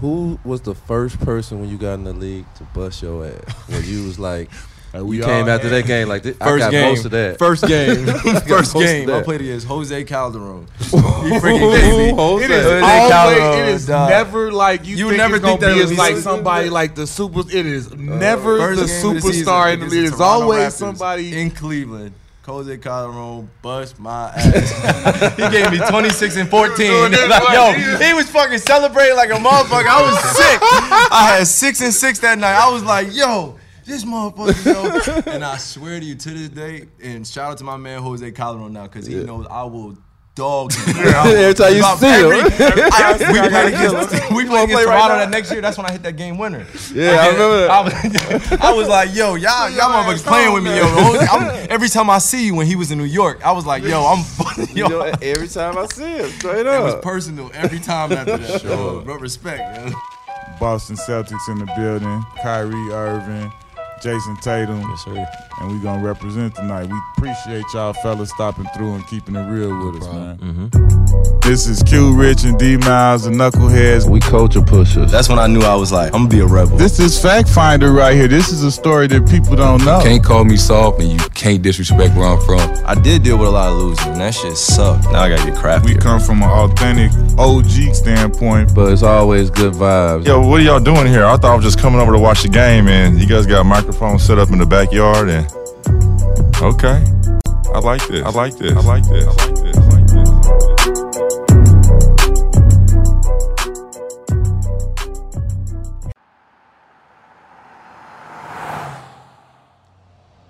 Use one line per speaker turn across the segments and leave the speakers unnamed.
Who was the first person when you got in the league to bust your ass? When you was like,
Like,
we
we
came after that game like this. I
First
got
game.
most of that.
First game. First game. I
that.
played against Jose Calderon. he freaking gave me.
Jose.
It is
Jose
always.
Calderon,
It is
dog.
never like you,
You
think
never
it's
think that
be
it'll
as
be
like somebody like the super. It is uh,
never
the
game of the season
superstar in the league. It's always
Raptors
somebody.
in Cleveland. Jose Calderon bust my ass. he gave me 26 and 14. Like,
like
yo, he was fucking celebrating like a motherfucker. I was sick. I had six and six that night. I was like, yo, this motherfucker, yo. And I swear to you, to this day, and shout out to my man Jose Calderon now, because he knows I will dog him.
Every time you see him.
we
I
played against,
kill him.
we
You
played
wanna
against
play right
Toronto that next year. That's when I hit that game winner.
Yeah, I remember that.
I was, I was like, yo, y'all, y'all motherfuckers playing with me, yo. I'm- every time I see you when he was in New York, I was like, yo, I'm, yo.
You know, every time I see him, straight up,
It was personal every time after that. Yo, but respect, yo.
Boston Celtics in the building. Kyrie Irving, Jayson Tatum,
Yes, sir.
And we're gonna represent tonight. We appreciate y'all fellas stopping through and keeping it real with us, man.
Mm-hmm.
This is Q Rich and D Miles, the Knuckleheads.
We culture pushers.
That's when I knew I was like, I'm gonna be a rebel.
This is Fact Finder right here. This is a story that people don't know.
Can't call me soft and you can't disrespect where I'm from.
I did deal with a lot of losers, and that shit sucked. Now I gotta get crafty.
We come from an authentic OG standpoint.
but it's always good vibes.
Yo, what are y'all doing here? I thought I was just coming over to watch the game, and you guys got microphones set up in the backyard, and okay, I like this. I like this. I like this. I like this. I like this.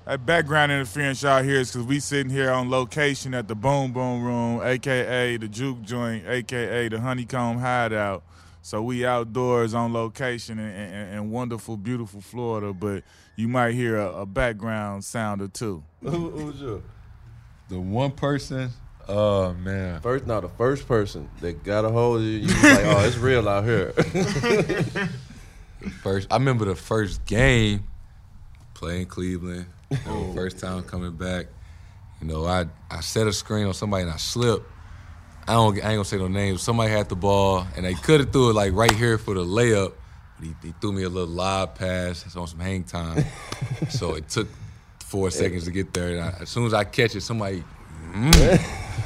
That background interference y'all hear is because we sitting here on location at the Boom Boom Room, aka the Juke Joint, aka the Honeycomb Hideout. So we outdoors on location in, in, in wonderful, beautiful Florida, but you might hear a, a background sound or two.
Who, who's you?
The one person, oh man.
First, no, the first person that got a hold of you, you was like, oh, it's real out here.
First, I remember the first game playing Cleveland. You know, oh. first time coming back. You know, I I set a screen on somebody and I slipped. I don't I ain't gonna say no names. Somebody had the ball and they could have threw it like right here for the layup. But he, he threw me a little lob pass on some hang time. so it took four seconds to get there. And I, as soon as I catch it, somebody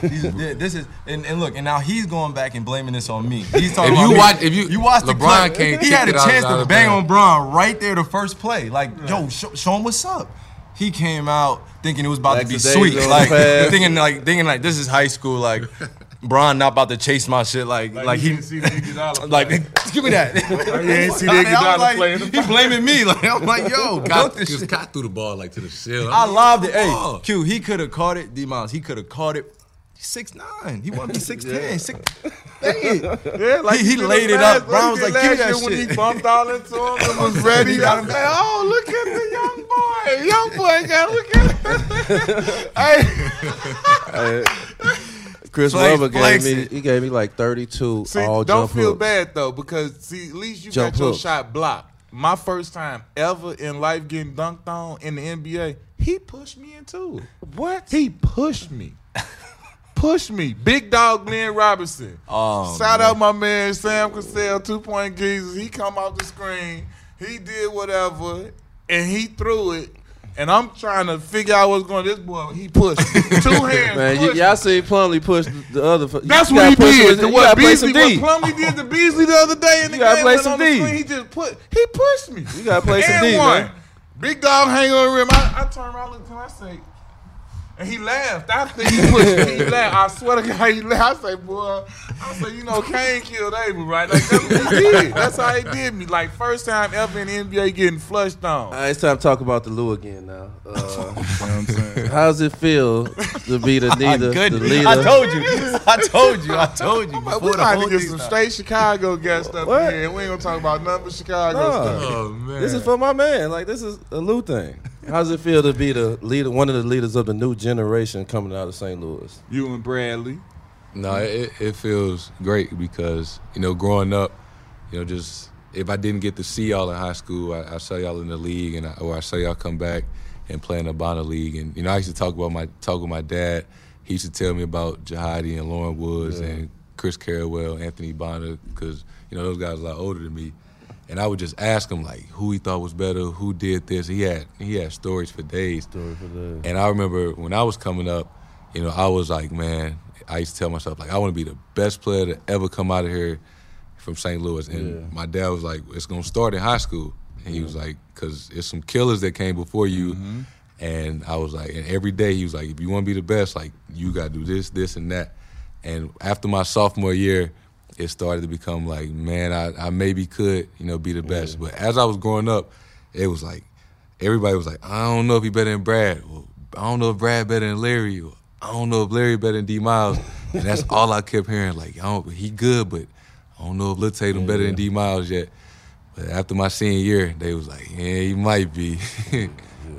These- th- this is and, and look, and now he's going back and blaming this on me. He's talking
If
about
you
me.
watch- if you-
you watch the
LeBron
clip, he had a
out
chance
of
to bang on Bron right there the first play. Like, yo, sh- show him what's up. He came out thinking it was about to be sweet, like thinking like thinking like this is high school, like Bron not about to chase my shit, like like, he.
see the Iguodala
Like, give me that.
you ain't see the
I like,
play in the
he blaming me. Like, I'm like, yo,
got,
this
just
shit.
got through the ball like to the ceiling.
I lobbed it. Hey. Q, he could have caught it. D Miles, he could have caught it. Six nine. He want to be six ten. Six. Dang it.
Yeah, like
He- he
did
laid it
last-
up. Brown was like, give me
last
that
year When
shit.
he bumped all into him and was ready, I was like, oh, look at the young boy. Young boy got look at him!" hey,
Chris
Flex-
Webber gave me,
it.
he gave me like 32
see,
all
don't
jump
feel
hooks.
bad though, because see, at least you
Jump
got your
hooks.
shot blocked. My first time ever in life getting dunked on in the NBA, he pushed me into it. What? He pushed me. pushed me. Big dog Glenn Robinson.
Oh,
Shout out my man Sam Cassell, two point geezers. He come off the screen. He did whatever, and he threw it. And I'm trying to figure out what's going. This boy, he pushed two hands.
Man,
pushed
y'all see Plumlee push the other. you
what he did. The what Beasley, what Plumlee did to Beasley the other day in the
You gotta
game.
play some D.
screen, He just put. He pushed me.
You gotta play some D,
one.
man.
Big dog hang on the rim. I, I turn around, look at I say, and he laughed. I think he pushed me. He laughed. I swear to God, he laughed. I say, boy, I say, you know, Kane killed Abel, right? Like that's what he did. That's how he did me. Like first time ever in the NBA getting flushed on.
All right, it's time to talk about the Lou again now. Uh,
You know what I'm saying?
how's it feel to be the leader? the leader.
I told you. I told you. I told you. Before
we
the
might
whole
to get some
started.
straight Chicago guest stuff
What?
here. We ain't gonna talk about nothing but Chicago
No.
stuff.
oh man.
This is for my man. Like this is a Lou thing. How's it feel to be the leader, one of the leaders of the new generation coming out of St. Louis?
You and Bradley.
No, it, it feels great because you know, growing up, you know, just if I didn't get to see y'all in high school, I, I saw y'all in the league, and I, or I saw y'all come back and play in the Bonner League, and you know, I used to talk about my talk with my dad. He used to tell me about Jahidi and Loren Woods and Chris Carrawell, Anthony Bonner, because you know those guys are a lot older than me. And I would just ask him like who he thought was better, who did this. He had he had stories for days.
Story for days.
And I remember when I was coming up, you know, I was like, man, I used to tell myself like I want to be the best player to ever come out of here from St. Louis. And
Yeah.
my dad was like, it's gonna start in high school. And he was like, because it's some killers that came before you.
Mm-hmm.
And I was like, and every day he was like, if you want to be the best, like you got to do this, this, and that. And after my sophomore year, it started to become like, man, I, I maybe could, you know, be the best. But as I was growing up, it was like everybody was like, I don't know if he better than Brad. Well, I don't know if Brad better than Larry. Or, I don't know if Larry better than D Miles. And that's all I kept hearing. Like, I don't, he good, but I don't know if Lil Tatum better than D Miles yet. But after my senior year, they was like, yeah, he might be.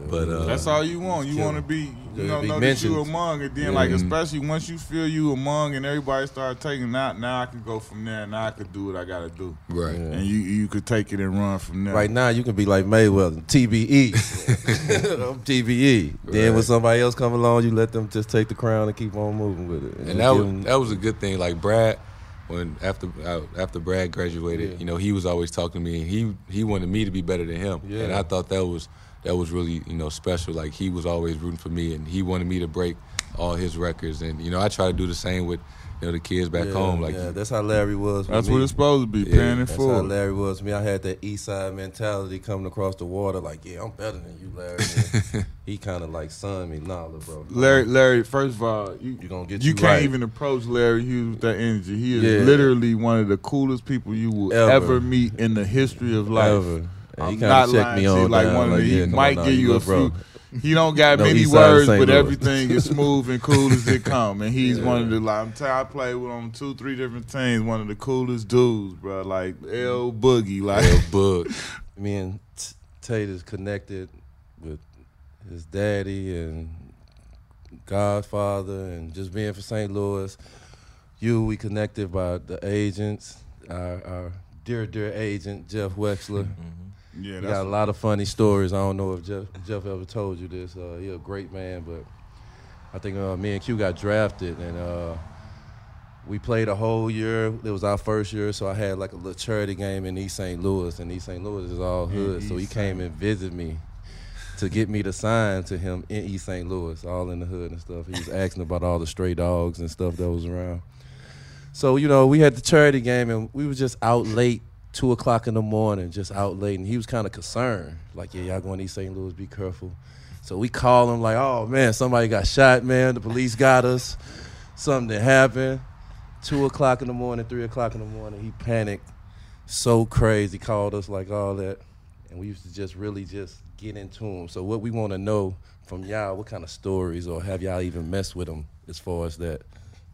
but uh,
That's all you want. You want to be, you
Yeah,
know,
be
know that you
mentioned.
among, and then like especially once you feel you among, and everybody start taking out. Now I can go from there. Now I can do what I gotta do,
right.
and you you could take it and run from there.
Right now, you can be like Mayweather, TBE, I'm TBE. E. Then when somebody else come along, you let them just take the crown and keep on moving with it.
and that was
them-
that was a good thing. Like Brad, when after uh, after Brad graduated, you know, he was always talking to me. and He he wanted me to be better than him, and I thought that was that was really you know special. Like he was always rooting for me, and he wanted me to break all his records. And you know, I try to do the same with you know the kids back
yeah,
home. Like
yeah, that's how Larry was.
That's
me.
what it's supposed to be.
Yeah,
paying it
That's how. Larry was me. I had that East Side mentality coming across the water. Like, yeah, I'm better than you, Larry. he kind of like son me, nah, bro.
Larry, Larry. First of all, you,
You gonna get
you
you
can't
right.
even approach Larry Hughes with that energy. He is
Yeah.
literally one of the coolest people you will
Ever.
ever, meet in the history of life.
Ever. And he
I'm
kinda
not
checked me on
Like
down,
one of the, he
yeah, on
might
now,
give you a few. He don't got
No
many
of
words, but everything is smooth and cool as it come. And he's one of the like I'm t- I played with him two, three different teams. One of the coolest dudes, bro. Like L Boogie, like
L Bug.
me and T- Tate is connected with his daddy and Godfather, and just being from St. Louis. You, we connected by the agents, our, our dear, dear agent Jeff Wechsler. Mm-hmm.
Yeah,
He got a lot of funny stories. I don't know if Jeff Jeff ever told you this. Uh, he a great man, but I think uh, me and Q got drafted, and uh, we played a whole year. It was our first year, so I had like a little charity game in East St. Louis, and East St. Louis is all hood. so he came and visited me to get me to sign to him in East St. Louis, all in the hood and stuff. He was asking about all the stray dogs and stuff that was around. So you know, we had the charity game, and we was just out late, two o'clock in the morning, just out late, and he was kind of concerned, like, "Yeah, y'all going to East St. Louis? Be careful." So we call him like, "Oh man, somebody got shot, man. The police got us. Something happened." Two o'clock in the morning, three o'clock in the morning, he panicked, so crazy, called us like all that, and we used to just really just get into him. So what we want to know from y'all, what kind of stories, or have y'all even messed with him as far as that?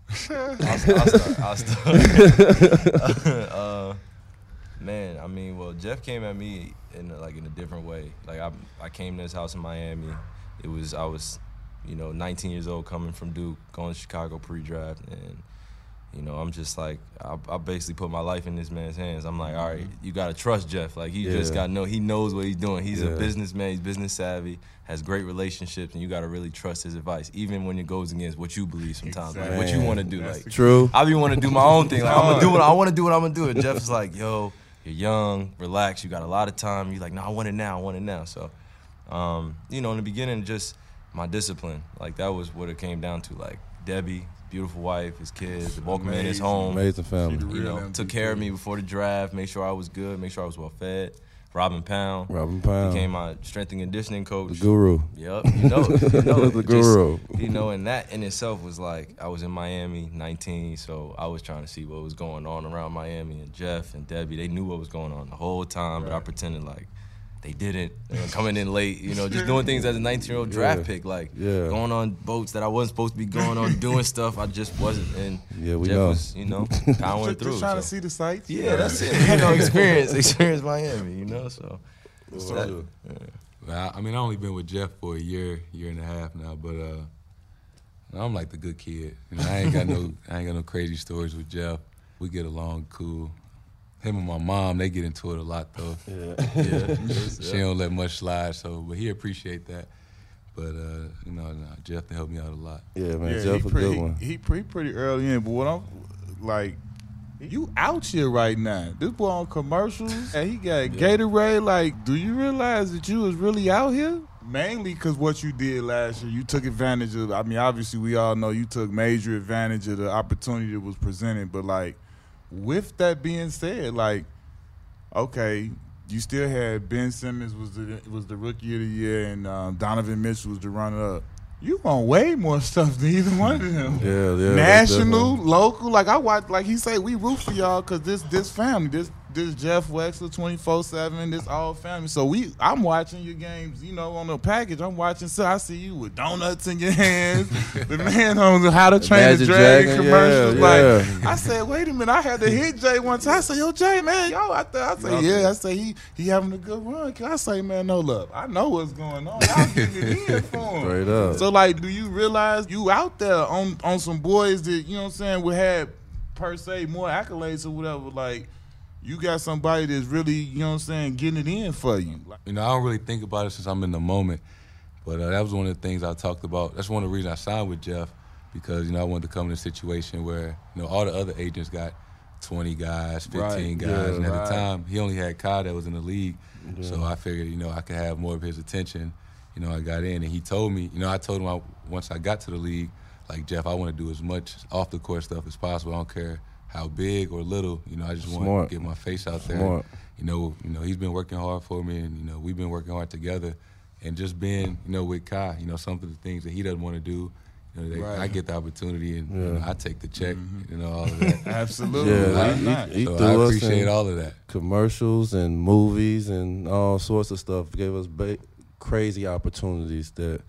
I'll, I'll start. I'll start. uh, man, I mean, well, Jeff came at me in a, like in a different way. Like I, I came to his house in Miami. It was I was, you know, 19 years old, coming from Duke, going to Chicago pre-draft, and you know, I'm just like, I, I basically put my life in this man's hands. I'm like, all right, mm-hmm. you gotta trust Jeff. Like he just got know, he knows what he's doing. He's
Yeah.
a businessman. He's business savvy. Has great relationships, and you gotta really trust his advice, even when it goes against what you believe sometimes, like what you want to do.
That's
Like
True.
I be want to do my own thing. Like I'm gonna do what I want to do. What I'm gonna do. And Jeff's like, yo, you're young, relax. You got a lot of time. You're like, no, I want it now. I want it now. So, um, you know, in the beginning, just my discipline. Like that was what it came down to. Like Debbie, beautiful wife, his kids, the welcome in his home.
Amazing family.
You know, took care of me before the draft. Made sure I was good. Made sure I was well fed. Robin Pound
Robin Pound,
became my strength and conditioning coach.
the guru.
Yep, you know, you know.
The
It just-
guru.
you know, and that in itself was like I was in Miami, 19, so I was trying to see what was going on around Miami. And Jeff and Debbie, they knew what was going on the whole time, but I pretended like they didn't. You know, coming in late, you know, just doing things as a 19 year old draft
Yeah.
pick, like
Yeah.
going on boats that I wasn't supposed to be going on, doing stuff I just wasn't. And
Yeah, we
Jeff
know.
was, you know, powering
just,
through.
just trying to see the sights.
Yeah, that's it. You know, experience, experience Miami. You know, so.
So,
I, I mean, I only been with Jeff for a year, year and a half now, but uh, I'm like the good kid. You know, I ain't got no, I ain't got no crazy stories with Jeff. We get along cool. Him and my mom, they get into it a lot though.
yeah.
Yeah, she don't let much slide. So, but he appreciate that. But uh, you know, nah, Jeff helped me out a lot.
Yeah, man,
Yeah,
Jeff
he
a
pretty,
good one.
He, he pretty pretty early in, but what I'm like you out here right now. This boy on commercials and he got Gatorade. Like, do you realize that you was really out here? Mainly because what you did last year, you took advantage of. I mean, obviously, we all know you took major advantage of the opportunity that was presented. But like, with that being said, like, okay, you still had Ben Simmons was the was the rookie of the year, and um, Donovan Mitchell was the runner up. You on way more stuff than either one of them.
Yeah, yeah.
National, local, like I watch, like he say, we root for y'all because this this family, this this Jeff Wechsler twenty four seven, this all family. So we, I'm watching your games, you know, on the package. I'm watching, so I see you with donuts in your hands. the man on the How to Train
Magic
the Dragon
Dragon,
commercials.
yeah,
like
yeah.
I said, wait a minute, I had to hit Jay one time. I said, yo, Jay, man, y'all out there? I said, yeah. I say he he having a good run. I say, man, no love. I know what's going on. Y'all getting in for him.
Straight up.
So like, do you realize you out there on on some boys that you know what I'm saying would have per se more accolades or whatever? Like, you got somebody that's really you know what I'm saying getting it in for you.
You know, I don't really think about it since I'm in the moment. But uh, that was one of the things I talked about. That's one of the reasons I signed with Jeff because you know I wanted to come in a situation where you know all the other agents got 20 guys, 15
Right.
guys,
Yeah,
and at
right.
the time he only had Kyle that was in the league. So I figured you know I could have more of his attention. You know, I got in and he told me. You know, I told him I, once I got to the league, like Jeff, I want to do as much off the court stuff as possible. I don't care how big or little. You know, I just want to get my face out there
Smart.
you know, you know, he's been working hard for me, and you know, we've been working hard together, and just being, you know, with Kai, you know, some of the things that he doesn't want to do, you know, they,
Right.
I get the opportunity, and you know, I take the check, mm-hmm. you know, all of that.
absolutely.
Yeah,
Why
he-
not?
he- he
so
threw
I
us
appreciate
in-
all of that.
commercials and movies and all sorts of stuff. Gave us ba- crazy opportunities that,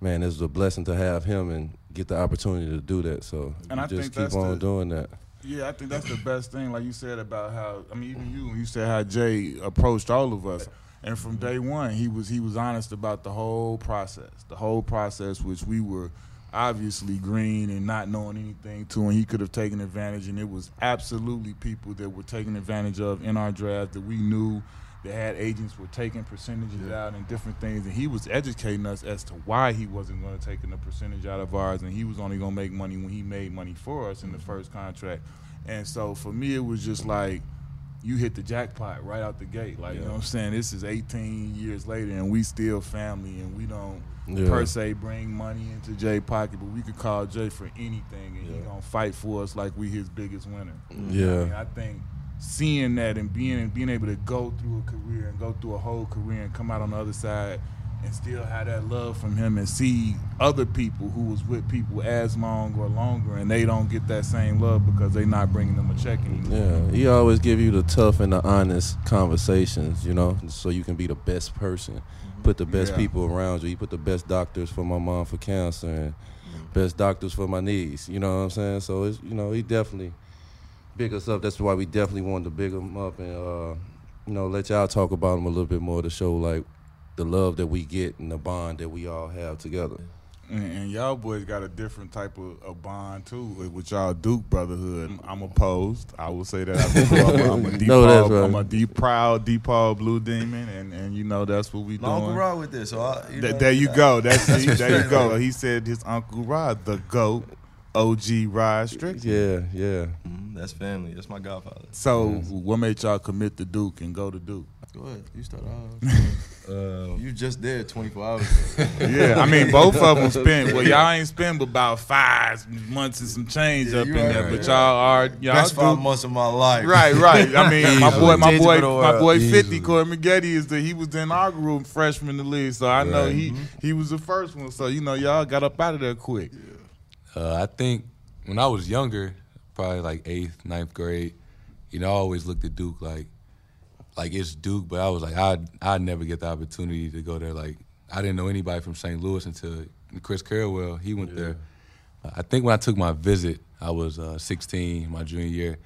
man, it was a blessing to have him and get the opportunity to do that. So
And
you
I
just
think
keep on
the-
doing that.
Yeah, I think that's the best thing. Like you said about how I mean, even you, you said how Jay approached all of us, and from day one, he was he was honest about the whole process, the whole process, which we were obviously green and not knowing anything to, and he could have taken advantage, and it was absolutely people that were taken advantage of in our draft that we knew that had agents were taking percentages out and different things, and he was educating us as to why he wasn't going to take a percentage out of ours, and he was only going to make money when he made money for us in the mm-hmm. first contract. And so for me, it was just like you hit the jackpot right out the gate. Like you know what I'm saying. This is 18 years later, and we still family, and we don't
Yeah.
per se bring money into Jay pocket, but we could call Jay for anything, and he gonna fight for us like we his biggest winner.
Yeah.
I, mean, I think seeing that and being being able to go through a career and go through a whole career and come out on the other side and still have that love from him and see other people who was with people as long or longer and they don't get that same love because they not bringing them a check anymore.
Yeah, he always give you the tough and the honest conversations, you know, so you can be the best person. Mm-hmm. Put the best
Yeah.
people around you. You put the best doctors for my mom for cancer and mm-hmm. best doctors for my knees. You know what I'm saying? So it's you know he definitely big us up. That's why we definitely wanted to big them up and uh, you know let y'all talk about them a little bit more to show like the love that we get and the bond that we all have together.
And, and y'all boys got a different type of, of bond too with, with y'all Duke brotherhood. I'm opposed. I will say that. I'm, I'm a deep,
No, that's
I'm a deep, proud, DePaul Blue Demon, and, and you know that's what we
My Uncle
doing.
Rod with this, so I, you
Th-
know,
there you
I-
go. That's
That's
there you go. He said his uncle Rod, the goat, OG Rod Strickland.
Yeah, yeah.
Mhm, That's family. That's my godfather.
So what made y'all commit to Duke and go to Duke?
Go ahead. You start off.
Um,
you just there 24 hours.
Yeah, I mean both of them spent. Well, y'all ain't spent but about five months and some change
Yeah,
up in
right,
there.
right,
But y'all are y'all
Best five
Duke-
months of my life.
Right, right. I mean, my boy, my boy,
Change it for the
my
world.
boy, Fifty
Easily.
Corey Maggette is the he was the inaugural freshman in the league, so I know
Right.
he he was the first one. So you know, y'all got up out of there quick.
Uh, I think when I was younger, probably like eighth, ninth grade, you know, I always looked at Duke like, like it's Duke, but I was like, I'd, I'd never get the opportunity to go there. Like, I didn't know anybody from St. Louis until Chris Carrawell, he went there. Uh, I think when I took my visit, I was uh, 16, my junior year,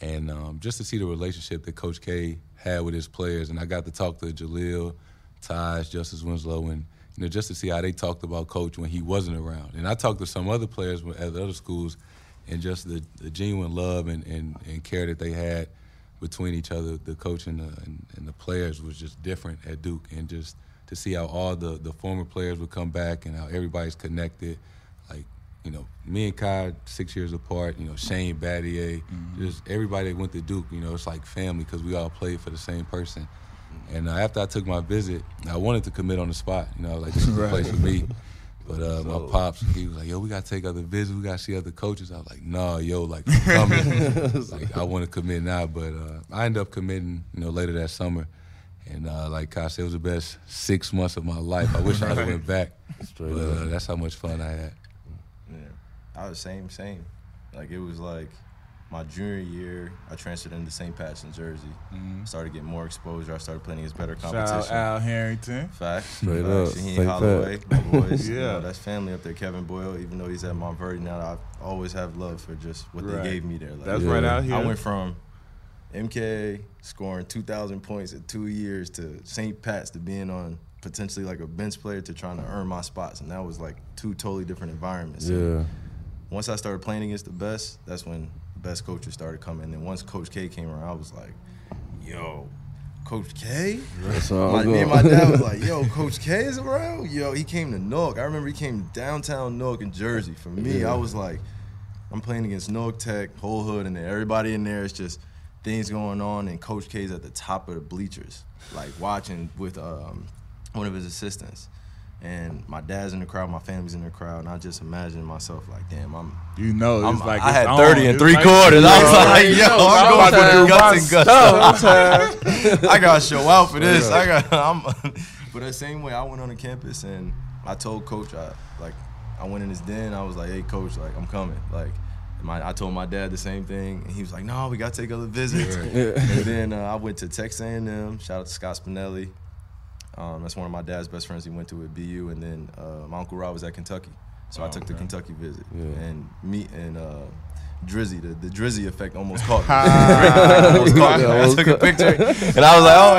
and um, just to see the relationship that Coach K had with his players, and I got to talk to Jahlil, Taj, Justice Winslow, and you know just to see how they talked about Coach when he wasn't around. And I talked to some other players at other schools, and just the, the genuine love and, and, and care that they had between each other, the coach and the, and, and the players was just different at Duke, and just to see how all the, the former players would come back and how everybody's connected, like you know, me and Kai six years apart. You know, Shane Battier, mm-hmm. just everybody that went to Duke. You know, it's like family because we all played for the same person. And uh, after I took my visit, I wanted to commit on the spot. You know, I was like this is the place for me. But uh, my pops, he was like, "Yo, we gotta take other visits. We gotta see other coaches." I was like, "Nah, yo, like I'm coming. like I want to commit now." But uh, I ended up committing, you know, later that summer. And uh, like Kai said, it was the best six months of my life. I wish I would went back.
Straight
But uh, that's how much fun I had.
Yeah, I was same, same. Like it was like my junior year, I transferred into St. Pat's in Jersey. Mm-hmm. Started getting more exposure. I started playing against better competition.
Shout
competition.
out Al Harrington.
Facts.
Straight
Facts.
up.
Shaheen
St.
Holloway, my boys. You
Yeah.
know, that's family up there. Kevin Boyle, even though he's at Montverde now, I always have love for just what
Right.
they gave me there. Like,
That's
Yeah.
right out here.
I went from MK scoring 2,000 points in two years to St. Pat's to being on potentially like a bench player to trying to earn my spots. And that was like two totally different environments.
Yeah.
Once I started playing against the best, that's when the best coaches started coming. And then once Coach K came around, I was like, yo, Coach K?
That's all
My, me and my dad was like, yo, Coach K is around? Yo, he came to Newark. I remember he came to downtown Newark in Jersey. For me, I was like, I'm playing against Newark Tech, whole hood, and then everybody in there is just things going on, and Coach K is at the top of the bleachers, like watching with um, one of his assistants. And my dad's in the crowd, my family's in the crowd, and I just imagine myself like, damn, I'm.
You know, it's
I'm
like
I
it's
had
on.
30 and three
like-
quarters. I was like, yo, I'm going for guts and guts. I gotta show out for this. I got. I'm. But the same way, I went on the campus and I told coach, I like, I went in his den. I was like, hey, coach, like I'm coming. Like, my I told my dad the same thing, and he was like, no, we gotta take other visits. and then uh, I went to Texas A&M. Shout out to Scott Spinelli. Um, that's one of my dad's best friends. He went to at BU, and then uh, my uncle Rod was at Kentucky, so I took the Kentucky visit.
Yeah.
And me and uh, Drizzy, the, the Drizzy effect almost caught me. almost caught me.
Yeah,
I took a picture, and I was like, "Oh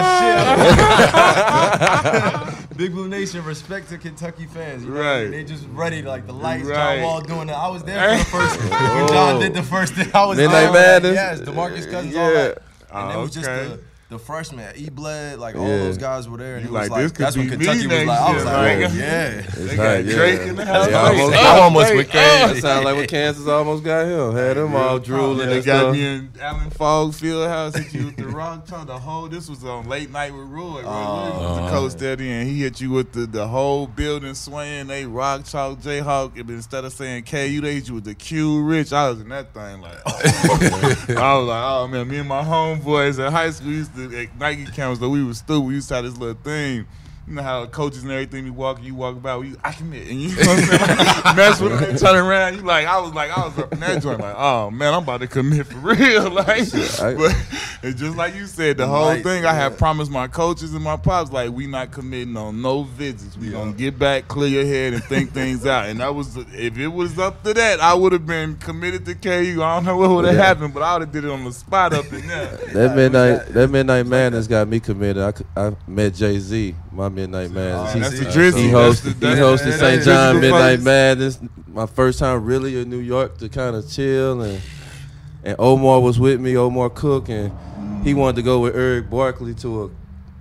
shit!" Big Blue Nation, respect to Kentucky fans. You know?
Right.
They just ready, like the lights.
Right.
John Wall doing it. I was there for the first. when John did the first thing, I was
Midnight
there.
Madness?
Yes, Demarcus Cousins. All
Yeah.
that. And
Oh,
it was just
okay.
the, the freshmen, E. Bled, like all
Yeah.
those guys were there, and
You
it was
like,
like,
this could
that's when
be me
Kentucky was like, I was
year,
like,
right?
oh, yeah.
It's
They got
yeah.
Drake in the house.
They almost-
Wait,
I almost
wait,
went crazy.
That sounds like what Kansas almost got him. Had him all drooling
They got me in Allen Phog Fieldhouse. Hit you with the Rock Chalk. The whole this was on late night with Roy. Roy Williams was the oh. coach that in. He hit you with the, the whole building swaying. They rock chalk Jayhawk. And instead of saying KU, they hit you with the Q Rich. I was in that thing like, oh. I was like, oh man. Me and my homeboys at high school used to at Nike cameras Though we was stupid. We used to have this little thing. You know how coaches and everything be walking, you walk about, you I commit, and you know what I'm saying? mess with them, turn around. You like, I was like, I was up in that joint, like, oh man, I'm about to commit for real, like.
I-
but it's just like you said, the whole
Lights,
thing. I have promised my coaches and my pops, like, we not committing on no visits. We
Yeah.
gonna get back, clear your head, and think things out. And that was, if it was up to that, I would have been committed to KU. I don't know what would have
Yeah.
happened, but I would have did it on the spot up in there.
That midnight, that midnight madness got me committed. I, I met Jay Z, my midnight madness.
Oh,
He-
that's the
he
Drizzy.
hosted,
That's the-
he hosted St. John
Drizzy
Midnight
folks.
Madness. My first time really in New York to kind of chill, and and Omar was with me, Omar Cook, and he wanted to go with Erick Barkley to a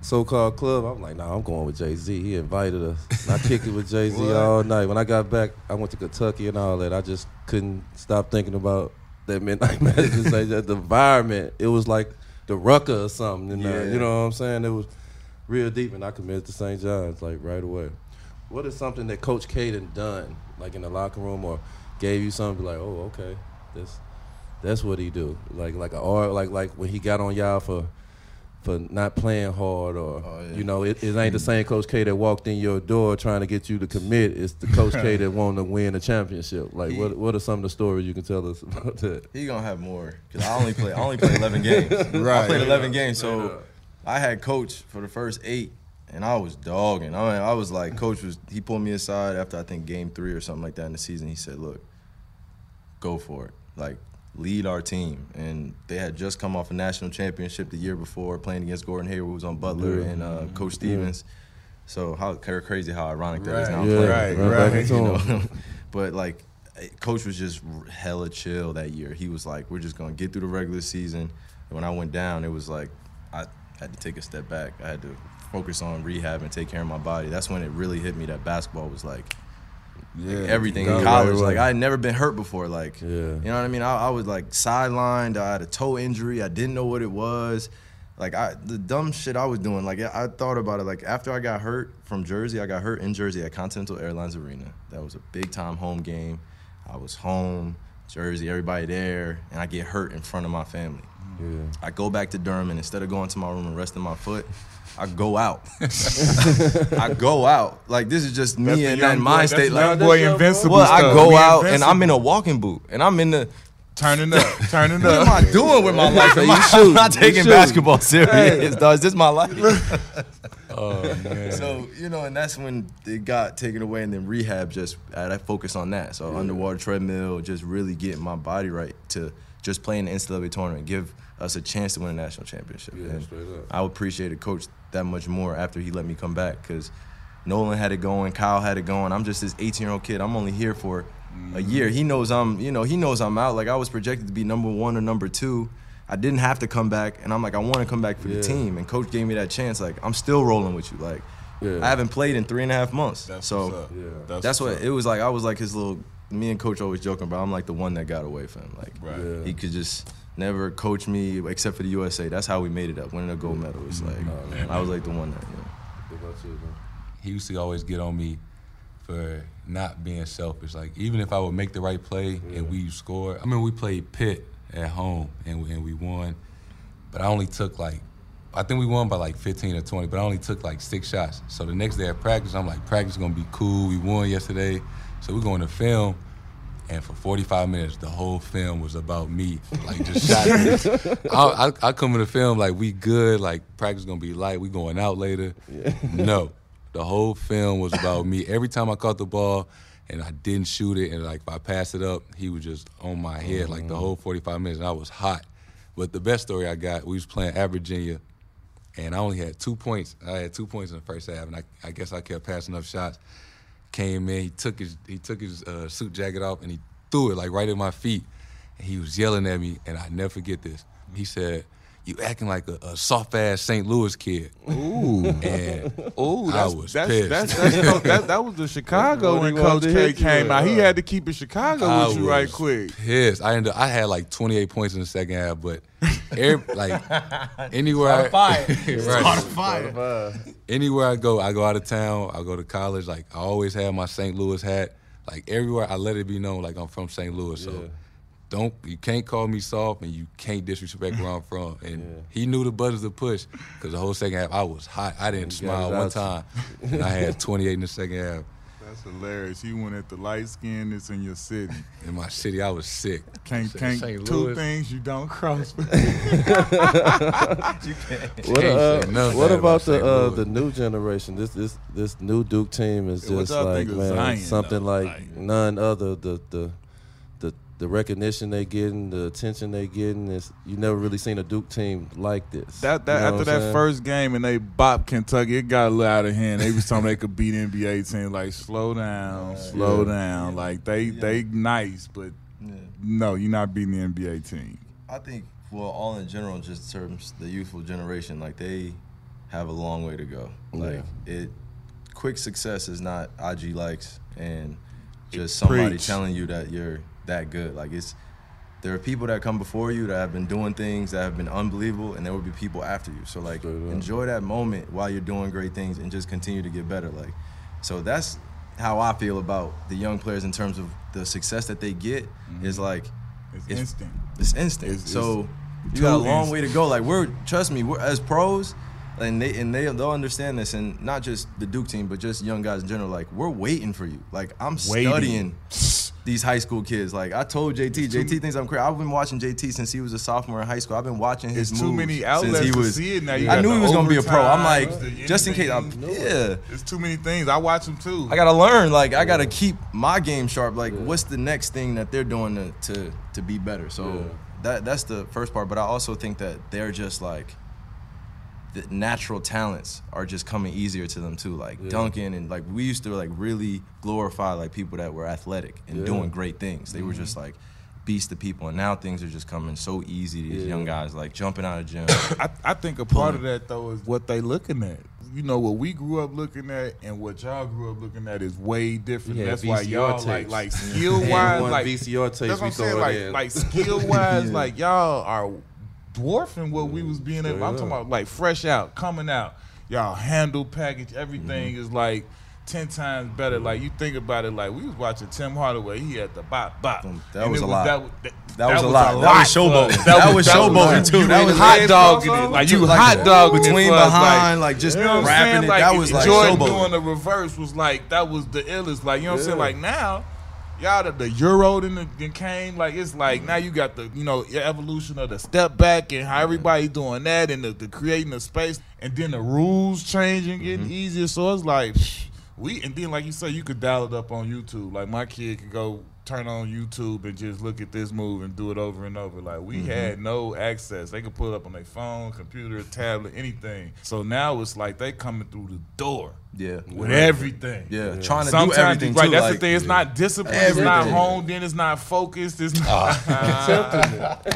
so-called club. I'm like, nah, I'm going with Jay Z. He invited us. And I kicked it with Jay Z all night. When I got back, I went to Kentucky and all that. I just couldn't stop thinking about that midnight madness. Like that the environment. It was like the rucker or something. And, uh,
Yeah.
you know what I'm saying? It was real deep, and I committed to St. John's like right away. What is something that Coach Caden done, like in the locker room, or gave you something like, oh, okay, that's that's what he do, like like a, or like like when he got on y'all for for not playing hard, or
Oh, yeah.
you know, it, it ain't the same Coach K that walked in your door trying to get you to commit. It's the Coach K that want to win a championship. Like, what what are some of the stories you can tell us about that?
He gonna have more because I only play. I only played 11 games. right I
Right.
played 11 games, so I had coach for the first eight, and I was dogging. I mean, I was like, coach was. He pulled me aside after I think game three or something like that in the season. He said, "Look, go for it. Like, lead our team." And they had just come off a national championship the year before, playing against Gordon Hayward, who was on Butler, and uh, Coach Stevens. So how crazy how ironic that is
Right.
now.
Yeah,
playing
right, right.
you know. but like, coach was just hella chill that year. He was like, "We're just gonna get through the regular season." And when I went down, it was like I had to take a step back. I had to focus on rehab and take care of my body. That's when it really hit me that basketball was like
Yeah,
everything in college.
right
Like
away.
I had never been hurt before. Like
Yeah.
you know what I mean. I, I was like sidelined. I had a toe injury. I didn't know what it was. Like I, the dumb shit I was doing. Like I thought about it. Like after I got hurt from Jersey, I got hurt in Jersey at Continental Airlines Arena. That was a big time home game. I was home, Jersey, everybody there, and I get hurt in front of my family.
Yeah.
I go back to Durham, and instead of going to my room and resting my foot, I go out. I go out. Like this is just me
That's
and that
boy-
mind
that's
state.
the
Like,
young boy invincible
well, I go
We
out and. I'm in a walking boot, and I'm in the.
turning up, turning up.
What am I doing with my life?
So
Am
you
I,
shooting,
I'm not taking
shooting.
basketball serious. dog. Is this my life?
Oh man.
So you know, and that's when it got taken away, and then rehab just I focus on that. So underwater treadmill, just really getting my body right to just play in the NCAA tournament, give us a chance to win a national championship.
Yeah,
And
straight up.
I appreciated coach that much more after he let me come back because Nolan had it going, Kyle had it going. I'm just this 18 year old kid. I'm only here for a mm-hmm. year. He knows I'm, you know, he knows I'm out. Like I was projected to be number one or number two. I didn't have to come back, and I'm like, I want to come back for
Yeah.
the team. And coach gave me that chance. Like I'm still rolling with you. Like
Yeah.
I haven't played in three and a half months.
That's
so.
Yeah.
that's what
what's
it was like. I was like his little. Me and coach always joking about. I'm like the one that got away from him. Like
Right.
Yeah.
he could just never coach me except for the USA. That's how we made it up, winning a gold medal. It's mm-hmm. like oh, I was like the one that. You know.
What about you, man?
he used to always get on me for not being selfish. Like even if I would make the right play and we score. I mean, we played Pitt at home and we, and we won, but I only took like. I think we won by like 15 or 20, but I only took like six shots. So the next day at practice, I'm like, practice is gonna be cool. We won yesterday, so we're going to film. And for 45 minutes, the whole film was about me, like just shot. I, I, I come in the film like we good, like practice gonna be light. We going out later. No, the whole film was about me. Every time I caught the ball and I didn't shoot it, and like if I passed it up, he was just on my head like the whole 45 minutes, and I was hot. But the best story I got, we was playing at Virginia, and I only had two points. I had two points in the first half, and I, I guess I kept passing up shots. Came in, he took his he took his uh, suit jacket off, and he threw it like right at my feet. And he was yelling at me, and I never forget this. He said, "You acting like a, a soft ass St. Louis kid." Ooh, and
Ooh,
I was
that's,
pissed.
That's, that's, that, that was the Chicago when
he
Coach K
hit you
came out. He had to keep it Chicago
I
with you right quick.
Pissed. I ended. Up, I had like 28 points in the second half, but every, like anywhere, I, fire. right? Anywhere I go, I go out of town. I go to college. Like I always have my St. Louis hat. Like everywhere, I let it be known like I'm from St. Louis.
Yeah.
So don't you can't call me soft, and you can't disrespect where I'm from. And he knew the buttons to push because the whole second half I was hot. I didn't
You
smile one time, and I had 28 in the second half.
That's hilarious. You went at the light skin that's in your city.
In my city, I was sick.
Can't, can't
St.
two
Louis.
things you don't cross.
What,
Can't
uh, what about
about
the uh, the new generation? This this this new Duke team is
Yeah,
just
y'all
like man
Zion,
something
though?
like,
Like-
none other. The the the the recognition they getting, the attention they getting is you never really seen a Duke team like this.
That that
You know
after that
saying?
first game and they bopped Kentucky, it got a little out of hand. They was telling they could beat NBA team. Like slow down, slow
Yeah.
down. Like they they nice, but no, you're not beating the NBA team.
I think, well, all in general, just terms the youthful generation, like they have a long way to go. Like it, quick success is not IG likes and just somebody
Preach.
telling you that you're that good. Like it's, there are people that come before you that have been doing things that have been unbelievable, and there will be people after you. So like, enjoy that moment while you're doing great things, and just continue to get better. Like, so that's how I feel about the young players in terms of the success that they get. Mm-hmm. Is like
It's,
It's-
instant.
it's instant.
It's-
so
it's
you got a long
instant.
way to go. Like we're trust me, we're as pros, and they and they they'll understand this, and not just the Duke team, but just young guys in general. Like we're waiting for you. Like I'm
Waiting.
studying these high school kids. Like I told JT, JT thinks I'm crazy. I've been watching JT since he was a sophomore in high school. I've been watching his
It's too
moves
many
since
outlets
he
to
was.
see it now. You
I knew he was gonna be a pro. I'm like, just in case. I'm, yeah.
It's too many things. I watch them too.
I gotta learn. Like I gotta keep my game sharp. Like what's the next thing that they're doing to to, to be better? So
Yeah.
that that's the first part. But I also think that they're just like the natural talents are just coming easier to them too. Like
Yeah.
Duncan and like we used to like really glorify like people that were athletic and
Yeah.
doing great things. They were mm-hmm. just like beast of people. And now things are just coming so easy to these young guys, like jumping out of gym.
I, I think a part of that though is what they looking at. You know what we grew up looking at and what y'all grew up looking at is way different.
Yeah,
that's why
VCR
y'all
tapes.
like like skill wise like
VCR tapes
That's what I'm saying. Like like skill wise like y'all are dwarfing what we was being.
able.
I'm talking about like fresh out, coming out. Y'all handle package everything
Mm-hmm.
is like. Ten times better. Like you think about it, like we was watching Tim Hardaway. He had the bop bop.
That
And
was a lot.
That, was-
That was a lot. That was showboating. That was showboating, too. That
was
was
hot dogging it. Like you
Like,
hot dogging
between
it
behind, like, just
you know
rapping it,
Like,
that was, like,
Jordan
showboating.
doing the reverse was like that was the illest. Like you know what I'm saying? Like now. Y'all the, the Euro then, then came like it's like now you got the you know your evolution of the step back and how everybody doing that and the, the creating the space and then the rules changing getting
Mm-hmm.
easier. So it's like we and then like you say you could dial it up on YouTube. Like my kid could go turn on YouTube and just look at this move and do it over and over. Like we
Mm-hmm.
had no access. They could put it up on their phone computer tablet anything. So now it's like they coming through the door
Yeah.
with everything
Yeah, trying to do
Sometimes
everything
right.
too.
That's
like,
the thing. It's not disciplined. It's not
Everything.
honed in. It's not focused. It's not. Ah.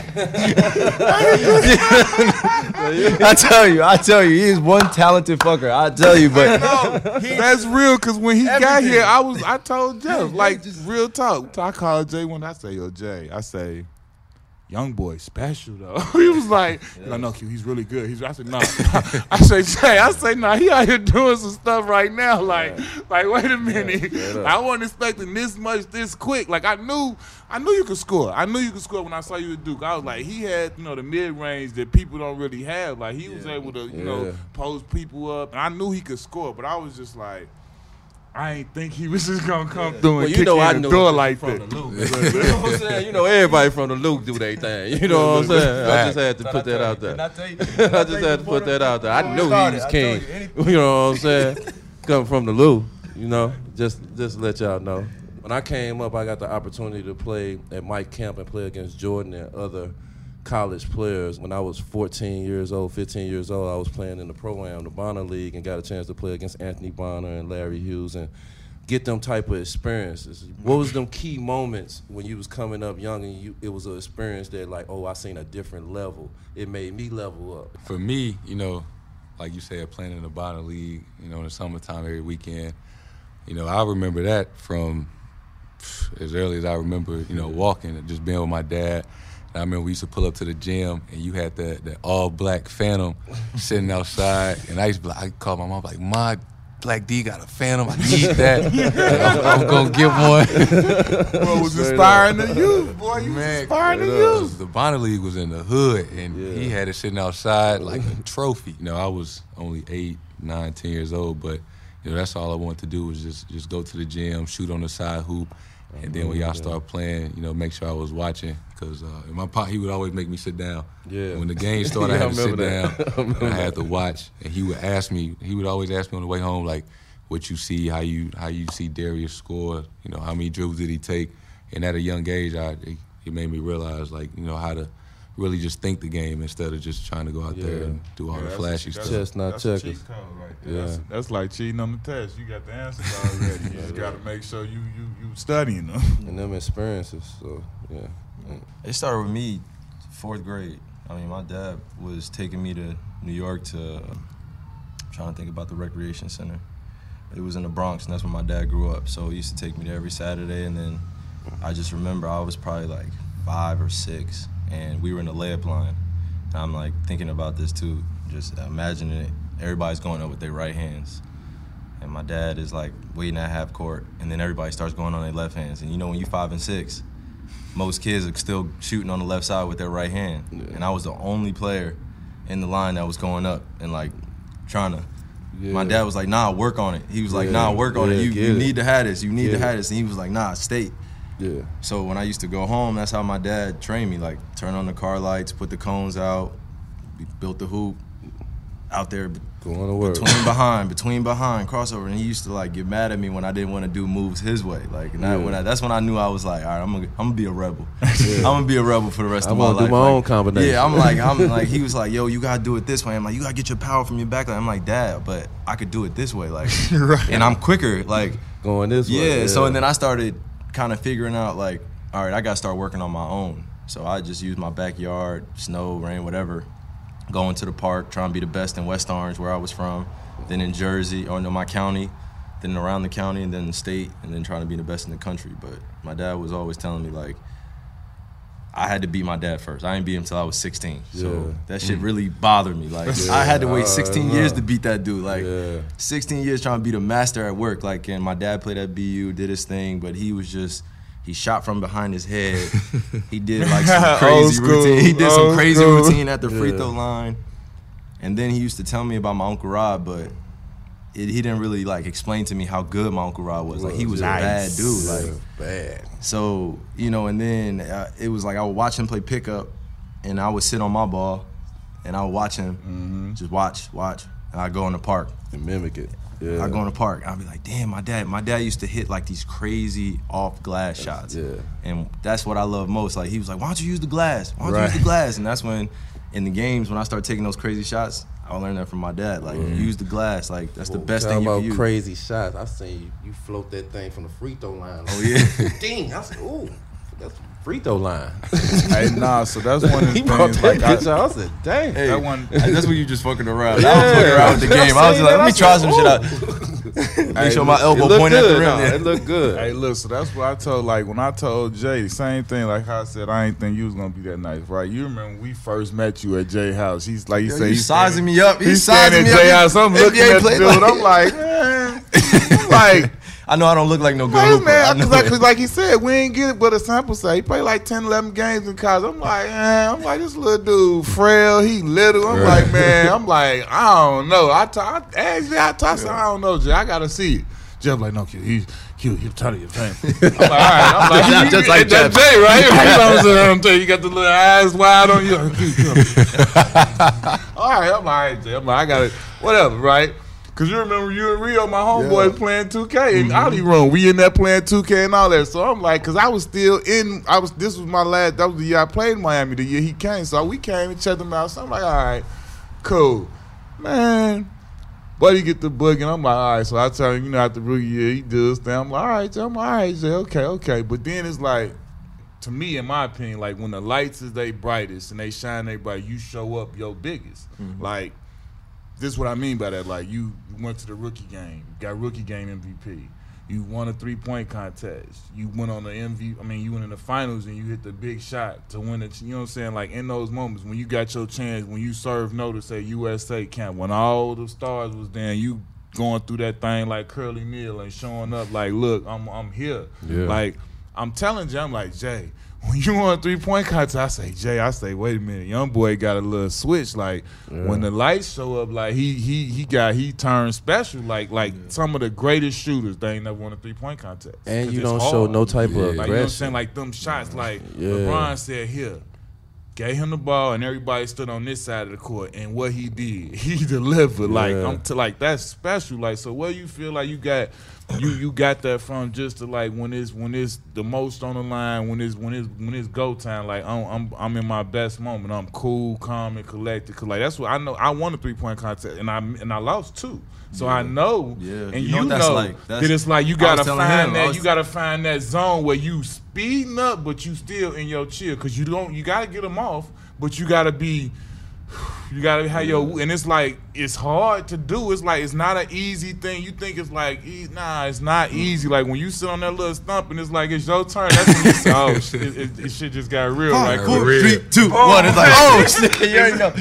I tell you, I tell you, he is one talented fucker. I tell you, but
That's real. Cause when he got here, I was. I told Jeff like real talk. I called Jay when I say yo Jay. I say. Young boy special though. he was like, no, no, Q, he's really good. He's, I said, no. I say, Jay, I say, no, he out here doing some stuff right now. Like, like, wait a minute. I wasn't expecting this much this quick. Like, I knew, I knew you could score. I knew you could score when I saw you at Duke. I was like, he had, you know, the mid range that people don't really have. Like, he was able to, you
Yeah.
know, post people up. And I knew he could score, but I was just like, I ain't think he was just gonna come through and
Well, you
kick
know
in
I
the
know
door
it
like
from
that.
the Lou. you know what I'm saying? You know everybody from the Lou do their thing. You know what I'm saying? I just had to put that out there.
I tell you,
I just had to put that out there. I knew he was king.
you,
You know what I'm saying? Coming from the Lou, you know, just just let y'all know. When I came up, I got the opportunity to play at Mike Camp and play against Jordan and other college players. When I was 14 years old, 15 years old, I was playing in the pro am, the Bonner League, and got a chance to play against Anthony Bonner and Larry Hughes and get them type of experiences. What was them key moments when you was coming up young and you it was an experience that like, oh, I seen a different level. It made me level up.
For me, you know, like you said, playing in the Bonner League, you know, in the summertime every weekend, you know, I remember that from as early as I remember, you know, walking and just being with my dad. And I remember we used to pull up to the gym and you had that, that all black phantom sitting outside. And I used to be like, I call my mom like, my Black D got a phantom. I need that. I'm, I'm gonna get one.
Bro was inspiring the youth, boy. You was
Man,
inspiring the
straight up.
youth.
The Bonner League was in the hood, and
Yeah.
he had it sitting outside like a trophy. You know, I was only eight, nine, ten years old, but you know that's all I wanted to do was just just go to the gym, shoot on the side hoop, and then when y'all mm-hmm. start playing, you know, make sure I was watching because uh, my pop he would always make me sit down.
Yeah.
When the game started,
Yeah,
I
I
had to sit
remember
down.
I
and I had to watch, and he would ask me. He would always ask me on the way home, like, "What you see? How you how you see Darius score? You know, how many dribbles did he take?" And at a young age, I it, it made me realize, like, you know, how to really just think the game instead of just trying to go out there and do all the flashy
a-
stuff.
Chestnut
that's a
checkers.
cheat code right there.
Yeah.
That's, that's like cheating on the test. You got the answers already. You just got to make sure you you you studying them.
and them experiences. So yeah,
It started with me, fourth grade. I mean, my dad was taking me to New York to, I'm trying to think about the recreation center. It was in the Bronx, and that's where my dad grew up. So he used to take me there every Saturday, and then I just remember I was probably like five or six, and we were in the layup line. And I'm like thinking about this too, just imagining it. Everybody's going up with their right hands. And my dad is like waiting at half court, and then everybody starts going on their left hands. And you know, when you're five and six, most kids are still shooting on the left side with their right hand. And I was the only player in the line that was going up and like trying to. My dad was like, "Nah, work on it." He was like,
Yeah,
"Nah, work on
yeah,
it. You, you
it.
need to have this. You need to have this." And he was like, "Nah, stay."
yeah.
So when I used to go home, that's how my dad trained me. Like turn on the car lights, put the cones out, built the hoop out there
Going to work.
between behind, between behind, crossover. And he used to like get mad at me when I didn't want to do moves his way. Like and
Yeah.
when I, that's when I knew I was like, all right, I'm gonna, I'm gonna be a rebel. I'm gonna be a rebel for the rest
I'm
of my
gonna
life.
do my
Like,
own combination.
Yeah, I'm like, I'm like, he was like, yo, you gotta do it this way. I'm like, you gotta get your power from your back. I'm like, dad, but I could do it this way, like, and I'm quicker, like.
Going this way.
Yeah, so and then I started kind of figuring out like all right, I gotta start working on my own. So I just use my backyard, snow, rain, whatever, going to the park, trying to be the best in West Orange, where I was from, then in Jersey, or no, my county, then around the county, and then the state, and then trying to be the best in the country. But my dad was always telling me like, I had to beat my dad first. I didn't beat him until I was 16. So
Yeah.
that shit really bothered me. Like I had to wait 16 uh, years to beat that dude. Like
Yeah.
16 years trying to be the master at work. Like and my dad played at BU, did his thing, but he was just he shot from behind his head. he did like some crazy routine. He did some crazy
school.
routine at the free throw line. And then he used to tell me about my uncle Rod, but it, he didn't really like explain to me how good my uncle Rod was. Like he was a bad dude. Like
bad.
so, you know, and then uh, it was like I would watch him play pickup, and I would sit on my ball, and I would watch him,
Mm-hmm.
just watch, watch, and I go in the park.
And mimic it. Yeah.
I go in the park, I'd be like, damn, my dad, my dad used to hit like these crazy off glass shots,
yeah.
and that's what I love most. Like he was like, why don't you use the glass? Why don't you use the glass? And that's when, in the games, when I start taking those crazy shots, I learned that from my dad. Like use the glass, like that's the best
Talking
thing you
about
can use.
crazy shots. I seen you, you float that thing from the free throw line.
Oh yeah.
Ding! I said, ooh, that's free throw line.
Hey, nah. So that's one of the
he brought
things.
that
Like, I,
picture. I, said, dang.
Hey,
That one-
that's when you just fucking around.
Yeah.
I was fucking around with the game. I was like, let me try some shit out.
Hey,
Make sure my elbow
looked
pointing at the rim.
nah, it looked good.
Hey, look, so that's what I told, like, when I told Jay, same thing, like how I said, I ain't think you was gonna be that nice, right? You remember when we first met you at Jay House. He's like, you
Yo,
say, he's
sizing me up. He's
He's standing
sizing
at
me
Jay
up.
House. I'm looking at the dude. I'm like, man. Like,
I know I don't look like no good
Hey,
hooper.
Man, cause, like,
it.
'cause like he said, we ain't get it but a sample size. He played like 10, 11 games in college. I'm like, man, I'm like, this little dude, frail, he little. I'm like, man, I'm like, I don't know. I, t- I asked Jay, I told him, I don't know, Jay, I gotta see it. Jay like, no, Q, he's Q, he'll tell you thing. I'm like, all right, I'm like,
Just- just like Jeff.
Jay, right? You know what I'm saying? I'm telling you, got the little eyes wide on you. All right, I'm like, all right, Jay. I'm like, I got it, whatever, right? Cause you remember you and Rio, my homeboys, playing 2K in Ollie room. We in there playing 2K and all that. So I'm like, cause I was still in. I was. This was my last. That was the year I played in Miami. The year he came. So we came and checked him out. So I'm like, all right, cool, man. Buddy get the book and I'm like, all right. So I tell him, you know, after rookie year, he does thing. I'm like, all right. I'm like, all right, Jay. Okay, okay. But then it's like, to me, in my opinion, like when the lights is they brightest and they shine they bright, you show up your biggest. Mm-hmm. Like this is what I mean by that. Like you went to the rookie game, got rookie game MVP. You won a three point contest. You went on the MV. I mean, you went in the finals and you hit the big shot to win it. You know what I'm saying? Like in those moments when you got your chance, when you served notice at USA camp, when all the stars was there, you going through that thing like Curly Neal and showing up like, look, I'm I'm here.
Yeah.
Like I'm telling you, I'm like Jay. When you want a three point contest, I say Jay. I say, wait a minute, young boy got a little switch. Like when the lights show up, like he he he got he turned special. Like like some of the greatest shooters, they ain't never won a three point contest.
And you don't show no type
Yeah.
of
Like you know what I'm
aggression.
saying? Like them shots, mm. like
Yeah.
LeBron said here. Gave him the ball and everybody stood on this side of the court and what he did, he delivered. Like
Yeah.
I'm to like that's special. Like so, where you feel like you got you you got that from just to like when it's when it's the most on the line when it's when it's when it's go time. Like I'm I'm, I'm in my best moment. I'm cool, calm, and collected. Cause like that's what I know. I won a three point contest and I and I lost two. So I know,
Yeah.
and
You
you,
know
know,
what that's like.
that it's like you gotta find
him,
that
was-
you gotta find that zone where you speeding up, but you still in your chill. Cause you don't, you gotta get them off, but you gotta be, you gotta have your, and it's like it's hard to do. It's like it's not an easy thing. You think it's like, e- nah, it's not mm. easy. Like when you sit on that little stump and it's like it's your turn. That's when you say, oh shit, it, it, it shit just got real.
Five,
Like
four,
real.
three, two, oh, one. It's like, oh shit, you already know.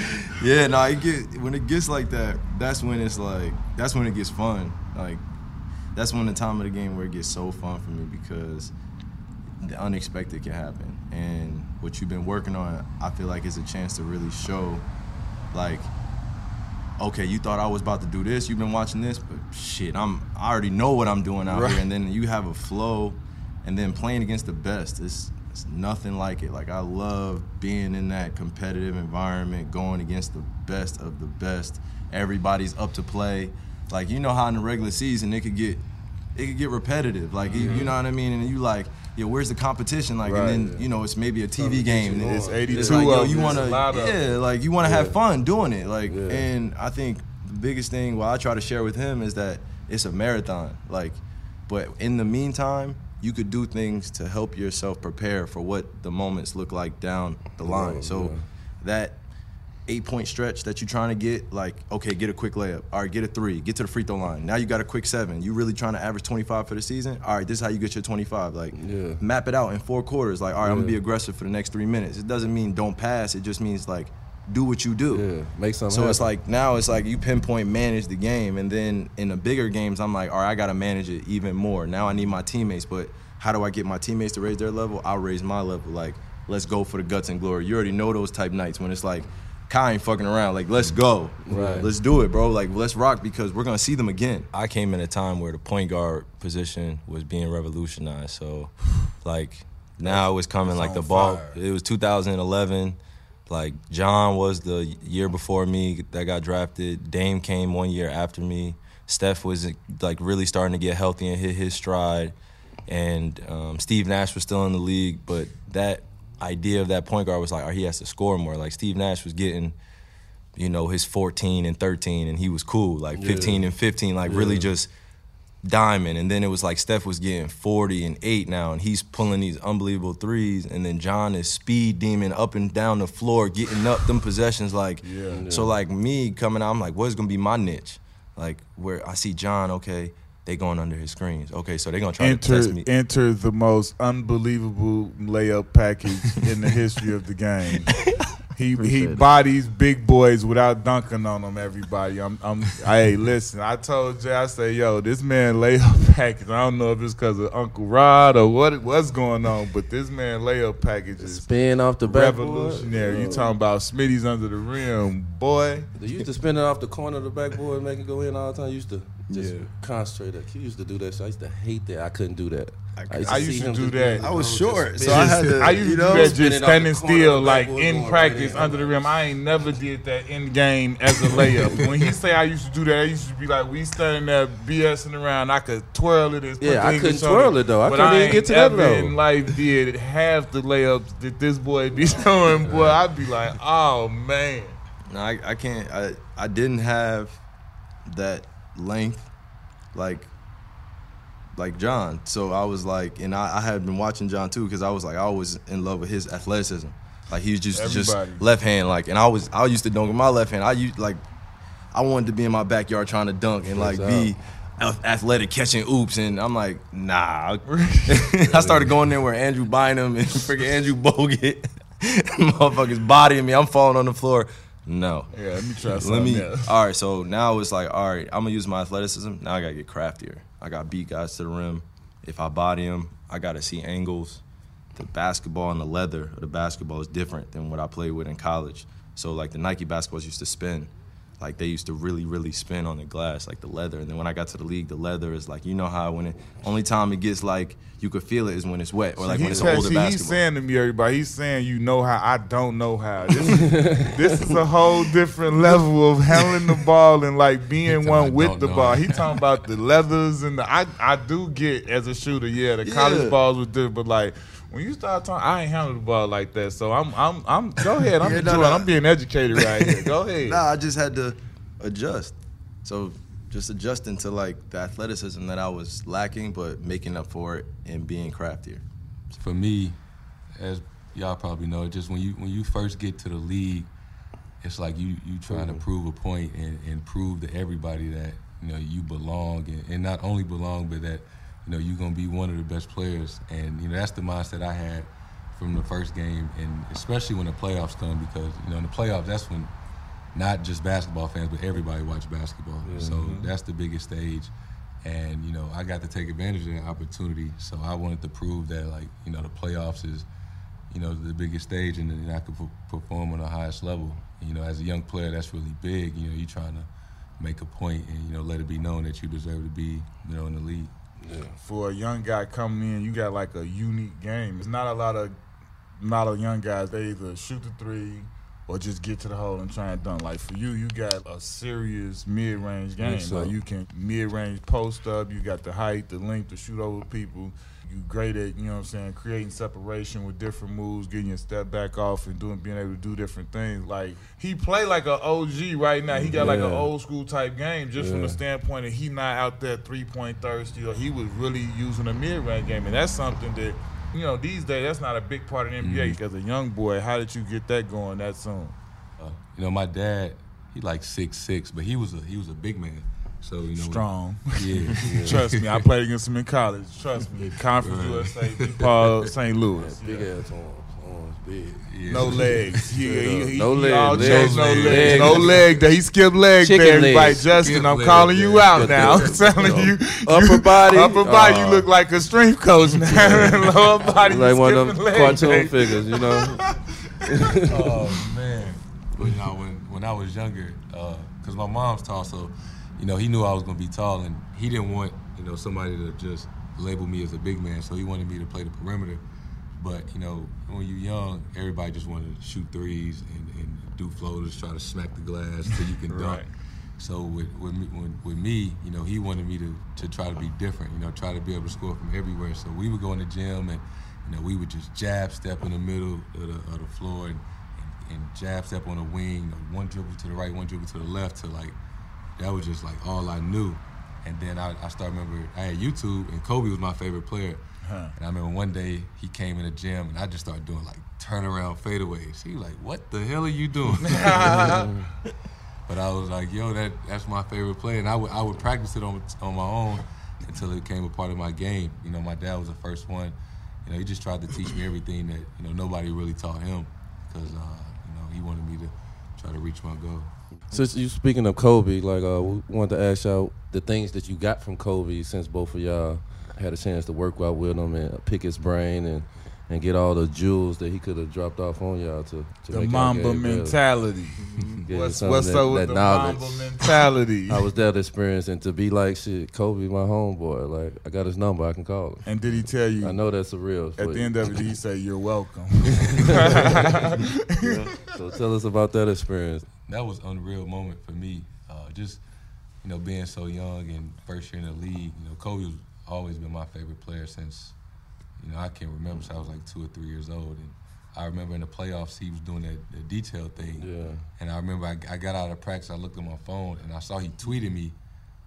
Yeah, no, it get when it gets like that. That's when it's like, that's when it gets fun. Like, that's when the time of the game where it gets so fun for me because the unexpected can happen, and what you've been working on, I feel like is a chance to really show, like, okay, you thought I was about to do this, you've been watching this, but shit, I'm I already know what I'm doing out here, and then you have a flow, and then playing against the best, it's it's nothing like it. Like I love being in that competitive environment, going against the best of the best. Everybody's up to play. Like you know how in the regular season it could get it could get repetitive. Like you, you know what I mean, and you like. Yo, where's the competition? Like,
Right,
and then you know it's maybe a TV game. and
It's 82
It's like, yo, you want to,
It's a lot of
yeah, like you want to have fun doing it. Like,
Yeah.
and I think the biggest thing what I try to share with him is that it's a marathon. Like, but in the meantime, you could do things to help yourself prepare for what the moments look like down the line.
Right,
so
yeah.
that eight point stretch that you're trying to get, like, okay, get a quick layup. All right, get a three, get to the free throw line. Now you got a quick seven. You really trying to average 25 for the season? All right, this is how you get your 25. Like,
Yeah.
map it out in four quarters. Like, all right, I'm gonna be aggressive for the next three minutes. It doesn't mean don't pass. It just means like do what you do.
Yeah, make something
So it's like now it's like you pinpoint manage the game, and then in the bigger games, I'm like, all right, I gotta manage it even more. Now I need my teammates, but how do I get my teammates to raise their level? I'll raise my level. Like, let's go for the guts and glory. You already know those type nights when it's like, Kai ain't fucking around. Like, let's go.
Right.
Let's do it, bro. Like, let's rock because we're gonna see them again. I came in a time where the point guard position was being revolutionized. So, like, now it was
coming
like the ball.
fire.
It was 2011. Like John was the year before me that got drafted. Dame came one year after me. Steph was like really starting to get healthy and hit his stride, and um, Steve Nash was still in the league. But that idea of that point guard was like, oh, he has to score more. Like Steve Nash was getting, you know, his 14 and 13, and he was cool. Like 15 and 15, like really just diamond. And then it was like Steph was getting 40 and 8 now, and he's pulling these unbelievable threes. And then John is speed demon up and down the floor, getting up them possessions. Like,
Yeah.
so like me coming out, I'm like, what's gonna be my niche? Like, where I see John, okay, they going under his screens. Okay, so they're gonna try to
Enter
test me.
enter the most unbelievable layup package in the history of the game. He he
Appreciate it.
bodies big boys without dunking on them. Everybody, I'm I'm. hey, listen, I told Jay, I say, yo, this man layup package. I don't know if it's because of Uncle Rod or what what's going on, but this man layup package is
Spin off the backboard.
revolutionary. You talking about Smitty's under the rim, boy?
They used to spin it off the corner of the backboard and make it go in all the time. I used to just
Yeah.
concentrate. He used to do that. So I used to hate that. I couldn't do that.
I used
see
to do that. I
was
oh,
short, so I had to-
I used
you
to
know,
do that just
it off the
standing still, like in
going right
practice under the rim. I ain't never did that in game as a layup. when he say I used to do that, I used to be like, we standing there BSing around. I could twirl it. And put
Yeah, I couldn't twirl it, though. I
but
couldn't even get to that
ever
low.
In life, did half the layups that this boy be showing. Boy, I'd be like, oh man.
No, I, I can't. I I didn't have that length, like like John. So I was like, and I, I had been watching John too because I was like, I was in love with his athleticism. Like he was just just left hand. Like, and I was I used to dunk with my left hand. I used like I wanted to be in my backyard trying to dunk and like be athletic catching oops and I'm like nah. I started going there where Andrew Bynum and freaking Andrew Bogut, motherfuckers bodying me. I'm falling on the floor. No.
Yeah, let me try
Let
something
me.
else.
All right, so now it's like, all right, I'm gonna use my athleticism. Now I gotta get craftier. I gotta beat guys to the rim. If I body them, I gotta see angles. The basketball and the leather of the basketball is different than what I played with in college. So like the Nike basketballs used to spin, like they used to really, really spin on the glass, like the leather. And then when I got to the league, the leather is like, you know how when it only time it gets like you could feel it is when it's wet or like when
He
it's
said-
an older
see,
basketball.
He's saying to me, everybody, he's saying you know how I don't know how. This is, this is a whole different level of handling the ball and like being one with the ball.
how.
He talking about the leathers and the I I do get as a shooter, yeah, the
Yeah.
college balls were different, but like when you start talking, I ain't handle the ball like that. So I'm I'm I'm go ahead. I'm
Yeah, no,
enjoying.
no.
I'm being educated right here. Go ahead.
Nah, I just had to adjust. So just adjusting to like the athleticism that I was lacking, but making up for it and being craftier.
for me, as y'all probably know, just when you when you first get to the league, it's like you you trying to mm-hmm. prove a point and, and prove to everybody that you know you belong and, and not only belong but that you know you're gonna be one of the best players and you know that's the mindset I had from the first game and especially when the playoffs come because you know in the playoffs that's when not just basketball fans but everybody watch basketball so mm-hmm. that's the biggest stage and you know I got to take advantage of that opportunity. So I wanted to prove that like you know the playoffs is you know the biggest stage and then I could p- perform on the highest level. And, you know, as a young player, that's really big. You know, you're trying to make a point and you know let it be known that you deserve to be you know in the league.
For a young guy coming in, you got like a unique game. It's not a lot of not a young guys. They either shoot the three or just get to the hole and try and dunk. Like for you, you got a serious mid range game.
Sir.
like you can mid range post up. You got the height, the length to shoot over people. You great at, you know what I'm saying, creating separation with different moves, getting your step back off and doing being able to do different things. Like he play like an OG right now. He got like an old school type game just from the standpoint that he not out there three point thirsty or he was really using a mid range game. And that's something that, you know, these days that's not a big part of the NBA. As a young boy, how did you get that going that soon?
Uh, you know, my dad, he like six six, but he was a he was a big man. So you know,
Strong.
Yeah,
Trust me, I played against him in college. Trust me. Conference USA, Paul St. Louis.
Big ass arms, arms big.
yeah.
No legs. He, he, he,
No
he
legs,
all
legs,
no
legs.
legs. No leg. That he skipped leg
Chicken
there. Everybody,
legs.
Justin,
Skip
I'm
leg,
calling you
yeah.
out now. I'm telling you.
Upper
you-
body?
Upper body. you
Oh.
look like a strength coach now. Lower body.
Like one of them
skipping leg
cartoon
day.
figures, you know.
oh man. But you know, when when I was younger, uh, because my mom's tall, so you know he knew I was gonna be tall, and he didn't want you know somebody to just label me as a big man, so he wanted me to play the perimeter. But you know, when you're young, everybody just wanted to shoot threes and, and do floaters, try to smack the glass so you can dunk.
Right.
So with with me, with me, you know, he wanted me to, to try to be different, you know, try to be able to score from everywhere. So we would go in the gym and, you know, we would just jab step in the middle of the, of the floor and, and, and jab step on the wing, one dribble to the right, one dribble to the left. To like, that was just like all I knew. And then I, I started remember I had YouTube and Kobe was my favorite player. And I remember one day he came in the gym and I just started doing like turnaround fadeaways. He was like, "What the hell are you doing?" But I was like, yo, that that's my favorite play, and I would I would practice it on on my own until it became a part of my game. You know, my dad was the first one. You know, he just tried to teach me everything that you know nobody really taught him, because uh, you know he wanted me to try to reach my goal.
Since you speaking of Kobe, like uh, we wanted to ask y'all the things that you got from Kobe since both of y'all had a chance to work out with him and pick his brain and, and get all the jewels that he could have dropped off on y'all to, to
The Mamba mentality. What's, what's
that-
up with
that
the
knowledge.
Mamba mentality?
How was that experience? And to be like, shit, Kobe, my homeboy. Like, I got his number. I can call him.
and did he tell you?
I know that's a real.
At
but-
the end of it, he say you're welcome?
So tell us about that experience.
That was unreal moment for me. Uh, just you know being so young and first year in the league. You know, Kobe was always been my favorite player since you know I can remember. So I was like two or three years old, and I remember in the playoffs he was doing that, that detail thing.
Yeah.
And I remember I, I got out of practice, I looked at my phone, and I saw he tweeted me,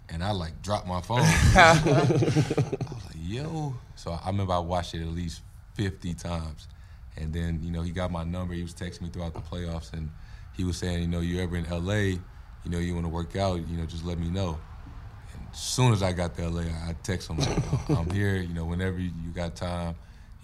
and I like dropped my phone. I was like, yo. So I remember I watched it at least 50 times. And then, you know, he got my number. He was texting me throughout the playoffs, and he was saying, you know, you ever in LA, you know, you want to work out, you know, just let me know. And as soon as I got to LA, I text him, like, "Oh, I'm here, you know, whenever you got time,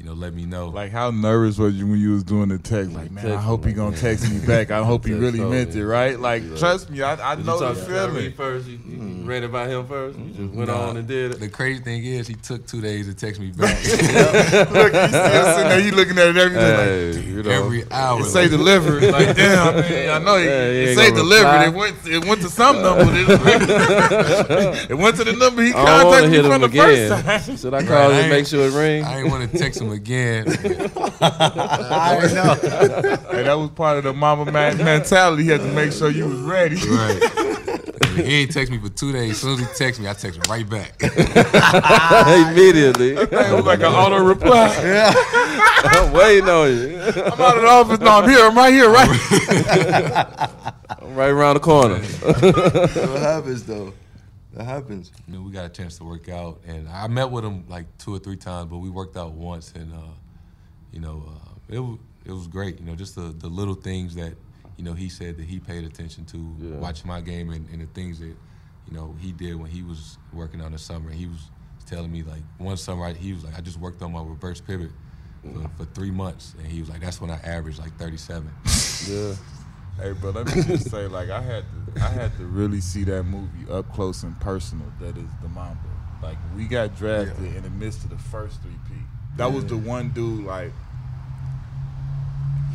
you know, let me know.
Like, how nervous was you when you was doing the text? Like, man, I hope he gonna
man.
text me back. I hope he really
Kobe.
meant it, right? Like,
Like,
trust me, I, I
Did
know
you
the
talk to Kyrie
feeling.
first? You, you mm-hmm. read about him first? You just went
Nah.
on and did it.
The
it?
crazy thing is, he took two days to text me back.
Look, he's still sitting there. You looking at it every day.
Hey,
Like,
you know.
Every hour.
it say
like,
delivered. Like, damn, man, I know it,
Yeah, he
it say
gonna
delivered. It went, it went to some number. It, it went to the number he
I don't want to
contacted me from the first
again.
time.
Should I call him and make sure it rings?
I didn't want to text him again.
I already know.
Hey, that was part of the Mamba mentality. He had to make sure you was ready.
Right. he ain't text me for two days. As soon as he text me, I text him right back.
Immediately.
It was like an auto reply.
I'm waiting on you.
I'm out of the office. No, I'm here. I'm right here. Right.
I'm right around the corner.
what happens though? That happens.
you know, we got a chance to work out, and I met with him like two or three times, but we worked out once, and uh, you know, uh, it was it was great. You know, just the the little things that you know he said that he paid attention to,
Yeah.
watching my game, and, and the things that you know he did when he was working on the summer. He was telling me like one summer I, he was like, I just worked on my reverse pivot. For, for three months, and he was like, "That's when I averaged like 37."
yeah.
Hey, but let me just say, like, I had to, I had to really see that movie up close and personal. That is the Mamba. Like, we got drafted in the midst of the first three P. That was the one dude. Like,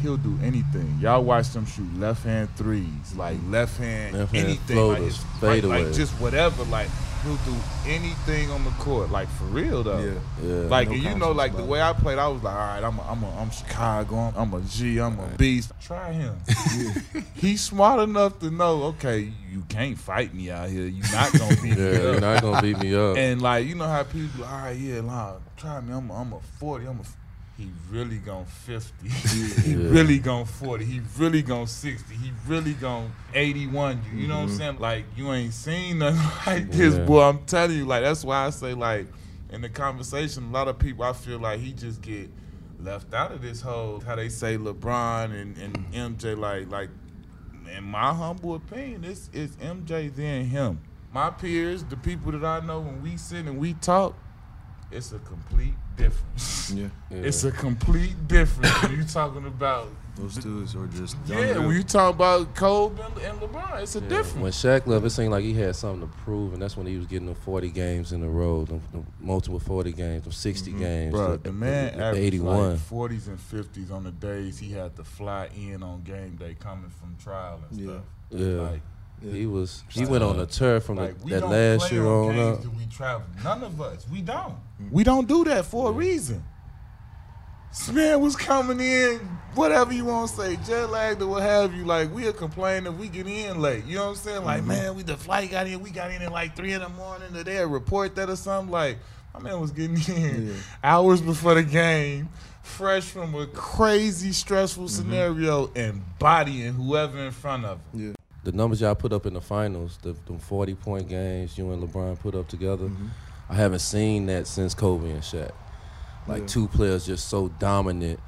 he'll do anything. Y'all watch them shoot left hand threes, like left hand
Left hand
anything,
floaters,
like, like just whatever. Like, he'll do anything on the court, like for real though.
Yeah.
Yeah.
Like
No
you know, like the way I played, I was like, all right, I'm a, I'm a, I'm Chicago, I'm, I'm a G, I'm a beast. Try him. He's smart enough to know, okay, you can't fight me out here. You're not gonna beat
Yeah,
me
you're not gonna beat me up.
And like you know how people, all right, yeah, nah, try me. I'm a, I'm a forty. I'm a. He really gone fifty. he
Yeah.
really gone forty. He really gone sixty. He really gone eighty one. You, you know what I'm mm-hmm. saying? Like you ain't seen nothing like this,
Yeah.
boy. I'm telling you, like that's why I say like in the conversation, a lot of people I feel like he just get left out of this whole how they say LeBron and, and MJ like like in my humble opinion, it's it's MJ then him. My peers, the people that I know, when we sit and we talk, it's a complete difference.
Yeah.
Yeah.
It's a complete difference when you talking about
Those dudes are just
yeah. When you talk about Kobe and, and LeBron, it's a
Yeah.
difference.
When Shaq left, it seemed like he had something to prove, and that's when he was getting the 40 games in a row, the, the multiple 40 games, the 60 mm-hmm. games,
Bro,
the,
the man
the
averaged
81.
like 40s and 50s on the days he had to fly in on game day coming from trial and
Yeah.
stuff.
yeah.
Like,
he was. He went on a turf from
like
the, that last year
on
up.
we travel. None of us. We don't. Mm. We don't do that for a reason. Man was coming in, whatever you want to say, jet lagged or what have you. Like we'll complain if we get in late. You know what I'm saying? Like mm-hmm. man, we the flight got in, we got in at like three in the morning. Or they'll report that or something. Like my man was getting in
Yeah.
hours before the game, fresh from a crazy stressful mm-hmm. scenario, and bodying whoever in front of him.
Yeah.
The numbers y'all put up in the finals, the, the 40 point games you and LeBron put up together,
Mm-hmm.
I haven't seen that since Kobe and Shaq. Like
Yeah.
two players just so dominant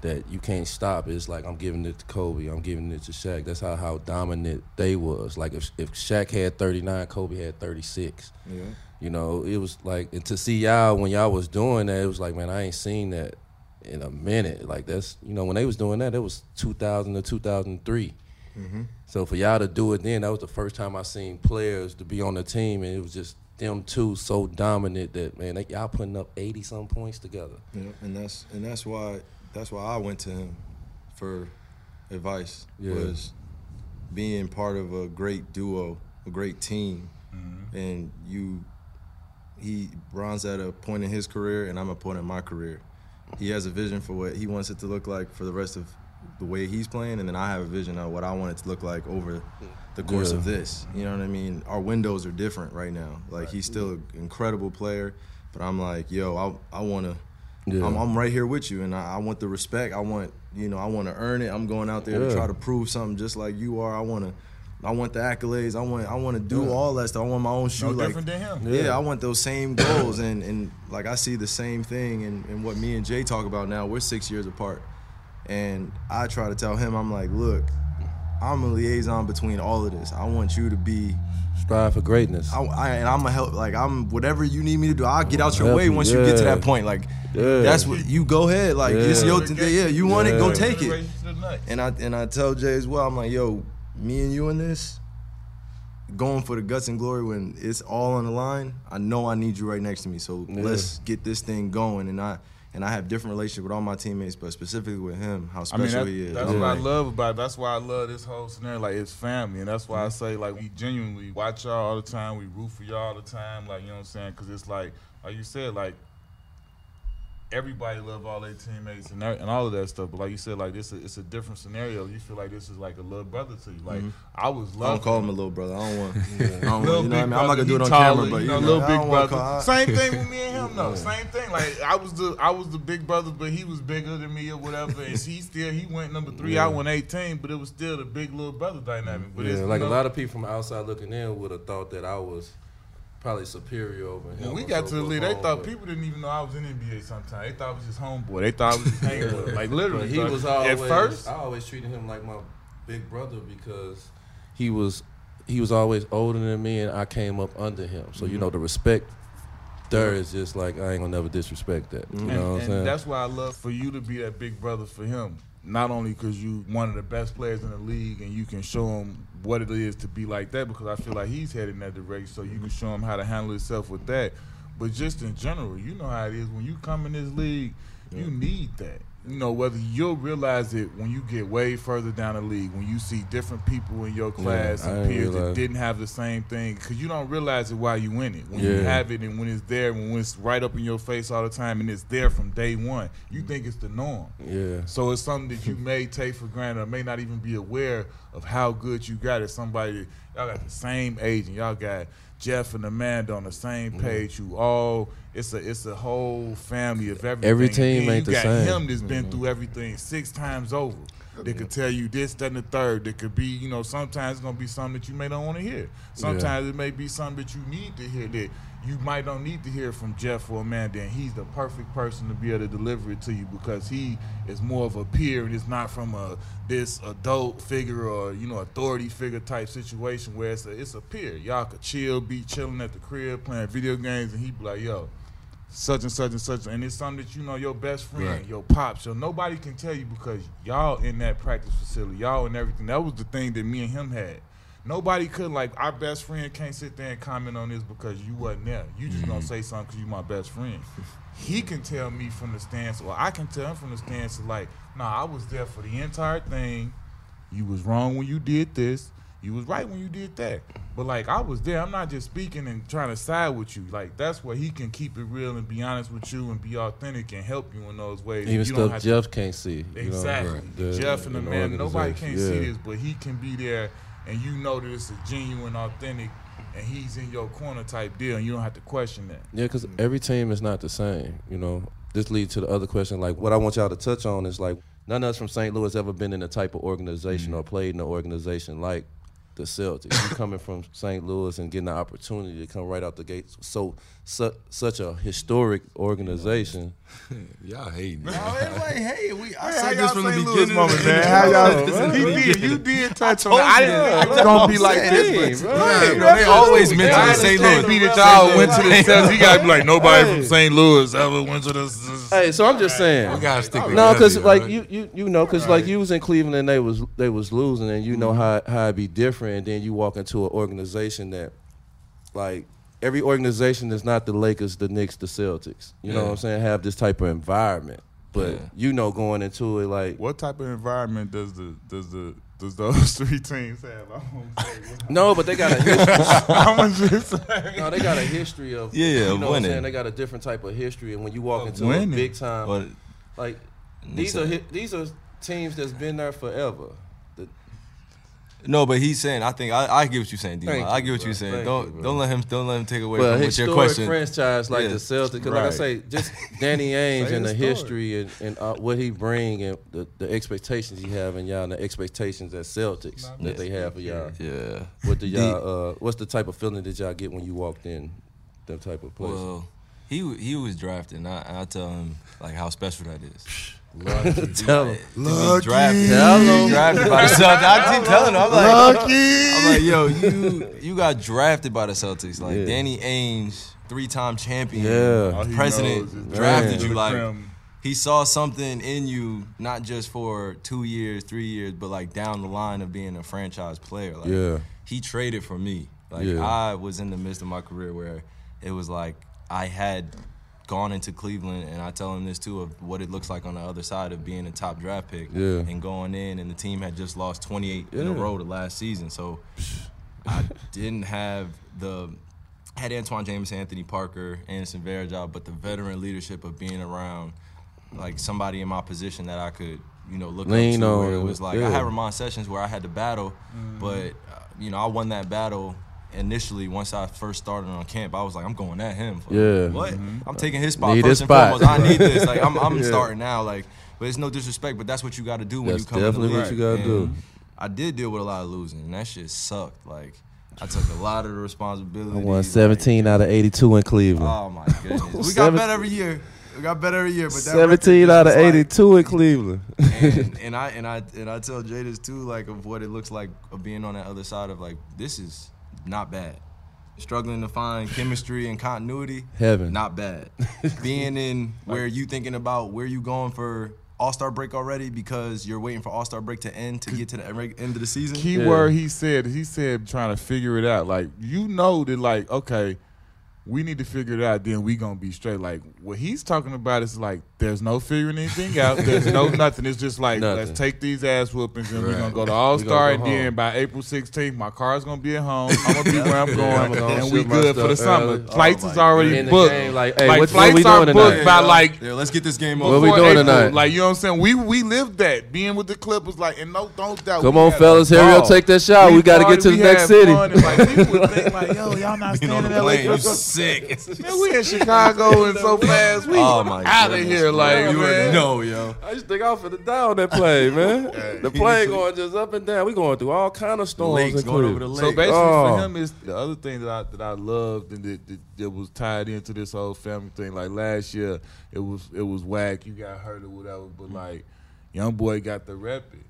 that you can't stop. It's like I'm giving it to Kobe, I'm giving it to Shaq. That's how how dominant they was. Like if if Shaq had 39, Kobe had 36.
Yeah.
You know, it was like, and to see y'all when y'all was doing that, it was like, man, I ain't seen that in a minute. Like that's, you know, when they was doing that, it was 2000 to 2003. So for y'all to do it then, that was the first time I seen players to be on the team, and it was just them two so dominant that man, they, y'all putting up 80 some points together.
Yeah, and that's and that's why that's why I went to him for advice
Yeah.
was being part of a great duo, a great team,
Mm-hmm.
and you he Ron's at a point in his career, and I'm a point in my career. He has a vision for what he wants it to look like for the rest of the way he's playing, and then I have a vision of what I want it to look like over the course
Yeah.
of this. You know what I mean? Our windows are different right now. Like he's still an incredible player, but I'm like, yo, I I want to.
Yeah.
I'm, I'm right here with you, and I, I want the respect. I want, you know, I want to earn it. I'm going out there
Yeah.
to try to prove something, just like you are. I want to, I want the accolades. I want, I want to do
Yeah.
all that stuff. I want my own shoe.
No
like,
different than him.
yeah.
Yeah.
I want those same goals, and and like I see the same thing, and and what me and Jay talk about now. We're six years apart, and I try to tell him, I'm like, look, I'm a liaison between all of this. I want you to be
Strive for greatness.
I, I and I'm a help. Like I'm whatever you need me to do. I'll get out your
Help
way
you,
once you get to that point. Like
Yeah.
that's what you go ahead. Like it's
Yeah.
your yeah. You want it, go take it.
Race to the nuts.
And I and I tell Jay as well. I'm like, yo, me and you in this, going for the guts and glory when it's all on the line. I know I need you right next to me. So
Yeah.
let's get this thing going. And I and I have different relationship with all my teammates, but specifically with him, how
I
special
mean, that,
he is.
that's
I'm
what I love about. it. That's why I love this whole scenario. Like it's family, and that's why I say like we genuinely watch y'all all the time. We root for y'all all the time. Like you know what I'm saying? Because it's like, like you said, like everybody love all their teammates and and all of that stuff. But like you said, like this, is, it's a different scenario. You feel like this is like a little brother to you. Like mm-hmm. I was
I
loving.
don't call him a little brother. I don't want. I don't want
Little
you know what I
big
mean? I'm not gonna do it on
taller,
camera, but
you know,
you know,
little big brother.
call-
Same thing with me and him though. Same thing. Like I was the I was the big brother, but he was bigger than me or whatever. And he still he went number three. I went 18, but it was still the big little brother dynamic. But it's
yeah,
you
like a lot of people from outside looking in would have thought that I was probably superior over him.
When we got to the league, they thought people didn't even know I was in NBA. Sometimes they thought I was just homeboy. They thought I was hanging with him. Like literally,
he was always
at first.
I always treated him like my big brother because he was he was always older than me and I came up under him. So
Mm-hmm.
you know the respect there is just like I ain't gonna never disrespect that. You
and,
know what I'm
and
saying?
that's why I love for you to be that big brother for him. Not only because you one of the best players in the league and you can show him what it is to be like that because I feel like he's heading that direction so you can show him how to handle himself with that. But just in general, you know how it is when you come in this league, you need that. You know, whether you'll realize it when you get way further down the league, when you see different people in your class
I
and peers that didn't have the same thing, because you don't realize it while you in it. When you have it and when it's there, when it's right up in your face all the time, and it's there from day one, you think it's the norm.
Yeah.
So it's something that you may take for granted or may not even be aware of how good you got it. Somebody y'all got the same age and y'all got Jeff and Amanda on the same
Mm-hmm.
page. You all it's a it's a whole family of everything.
Every
And
team
then
ain't
you
the
got
same.
him that's been through everything six times over. They could tell you this, that, and the third. That could be, you know, sometimes it's gonna be something that you may not want to hear. Sometimes it may be something that you need to hear that you might don't need to hear from Jeff or Amanda, and he's the perfect person to be able to deliver it to you because he is more of a peer and it's not from a this adult figure or you know authority figure type situation where it's a it's a peer. Y'all could chill, be chilling at the crib playing video games, and he'd be like, "Yo, such and such and such," and it's something that you know your best friend,
Right.
your pops, so nobody can tell you because y'all in that practice facility, y'all and everything. That was the thing that me and him had. Nobody could like our best friend can't sit there and comment on this because you wasn't there. You just gonna mm-hmm. say something because you my best friend. He can tell me from the stance, or I can tell him from the stance of like, nah, I was there for the entire thing. You was wrong when you did this. You was right when you did that. But like I was there. I'm not just speaking and trying to side with you. Like that's where he can keep it real and be honest with you and be authentic and help you in those ways.
Even
you don't
stuff
have to-
Jeff can't see. you know?
Exactly.
The-
Jeff and the
in
man, nobody can't see
Yeah.
this, but he can be there, and you know that it's a genuine, authentic, and he's in your corner type deal, and you don't have to question that.
Yeah, because every team is not the same. You know, this leads to the other question. Like, what I want y'all to touch on is like, none of us from St. Louis ever been in a type of organization mm-hmm. or played in an organization like the Celtics. you coming from St. Louis and getting the opportunity to come right out the gate. So, su- such a historic organization.
Y'all hating.
No, it's like, hey, we. I
Hey,
said this from the beginning.
moment, man? How y'all?
man.
He did. You did touch on
told.
I didn't.
that.
I was gonna be like this.
bro.
Yeah,
Hey,
they always
I
mention St. Louis.
Be that
bro.
y'all went to the Celtics. You gotta be like nobody from St. Louis ever went to the.
Hey, so I'm just saying.
We gotta stick
No, because like you, you, you know, because like you was in Cleveland and they was they was losing, and you know mm-hmm. how how it be different, and then you walk into an organization that, like, every organization is not the Lakers, the Knicks, the Celtics. You know
Yeah.
what I'm saying? Have this type of environment, but
Yeah.
you know, going into it like,
What type of environment does the does the does those three teams have? I won't say
no, but they got a history.
I'm just say.
no, they got a history of
Yeah, yeah,
you
of
know what I'm
winning.
saying? They got a different type of history, and when you walk
Of
into
winning.
a big time,
But
like these are
are-
these are teams that's been there forever. The-
no, but he's saying. I think I, I get what you're saying, D.
Thank
I get what
bro.
you're saying.
Thank
don't
you,
don't let him don't let him take away
Well,
from what your
historic
question.
franchise like
Yeah.
the Celtics, because like I say, just Danny Ainge and the
the story.
history and, and uh, what he bring and the, the expectations he have and y'all and the expectations at Celtics that they have for y'all.
Yeah.
What do y'all? Uh, what's the type of feeling that y'all get when you walked in them type of place?
Well, he he was drafted, and I, I tell him like how special that is.
Tell him.
To be
Tell him.
drafted by the Celtics. I keep telling him, I'm like,
Lucky.
I'm like, yo, you you got drafted by the Celtics. Like
Yeah.
Danny Ainge, three time champion,
Yeah.
President, drafted
Man.
you like. He saw something in you, not just for two years, three years, but like down the line of being a franchise player. Like,
Yeah.
he traded for me. Like
Yeah.
I was in the midst of my career where it was like I had gone into Cleveland, and I tell him this too of what it looks like on the other side of being a top draft pick
Yeah.
and going in, and the team had just lost 28 in a row the last season, so I didn't have the had Antawn Jamison, Anthony Parker, Anderson Varejao, but the veteran leadership of being around like somebody in my position that I could, you know, look
Lean
up to.
on
Where it was like I had Ramon Sessions where I had to battle, but uh, you know I won that battle initially. Once I first started on camp, I was like, I'm going at him. Like,
Yeah.
what? I'm mm-hmm. taking his spot
Need
first
his
and
spot.
foremost. I need this. Like I'm, I'm
Yeah.
starting now. Like, but it's no disrespect, but that's what you got to do when
That's
you come in the
definitely what you gotta do.
I did deal with a lot of losing, and that shit sucked. Like. I took a lot of the responsibility.
I won 17 out of 82 in Cleveland.
Oh my goodness. We got better every year. We got better every year, but that
17 out of
just was like-
82 in Cleveland.
and, and I and I and I tell Jay this too, like of what it looks like of being on that other side of like this is not bad. Struggling to find chemistry and continuity,
Heaven.
not bad. being in where you thinking about where you going for All Star break already because you're waiting for All Star break to end to get to the end of the season.
Key
Yeah.
word he said, he said trying to figure it out. Like you know that like, okay, we need to figure it out. Then we gonna be straight. Like what he's talking about is like there's no figuring anything out. There's no nothing. It's just like
Nothing.
let's take these ass whoopings and we're
Right.
gonna go to All Star.
gonna
And then by April 16th, my car's gonna be at home. I'm gonna be where I'm
Yeah,
going,
I'm gonna
and we
ship my
good for the
stuff
summer.
early.
Flights
Oh
is
my
already
In the
booked.
game, like, hey,
like
what- what
flights
we
are
doing
booked
tonight?
by
Yeah,
like
yeah, let's get this game over.
What we
before
doing
April.
tonight?
Like you know what I'm saying? We we lived that being with the Clippers. Like and no don't doubt.
Come
we
on,
had a
fellas, hurry up,
ball.
take that shot. We gotta get
partied,
to the
we
next
had
city.
fun, and, like people would think like, yo, y'all not
Being on
staying
the
in LA.
plane, you
Clippers.
Sick.
Man, we in Chicago and so fast. We
Oh, my
out of here. Like
you
man.
already know, yo.
I just think I'm finna die on that plane, man. the plane going just up and down. We going through all kind of storms.
Lakes going over the
Cleveland.
So
lake.
basically,
Oh.
for him, is the other thing that I that I loved and that, that, that was tied into this whole family thing. Like last year, it was it was whack. You got hurt or whatever, but like young boy got the rep it.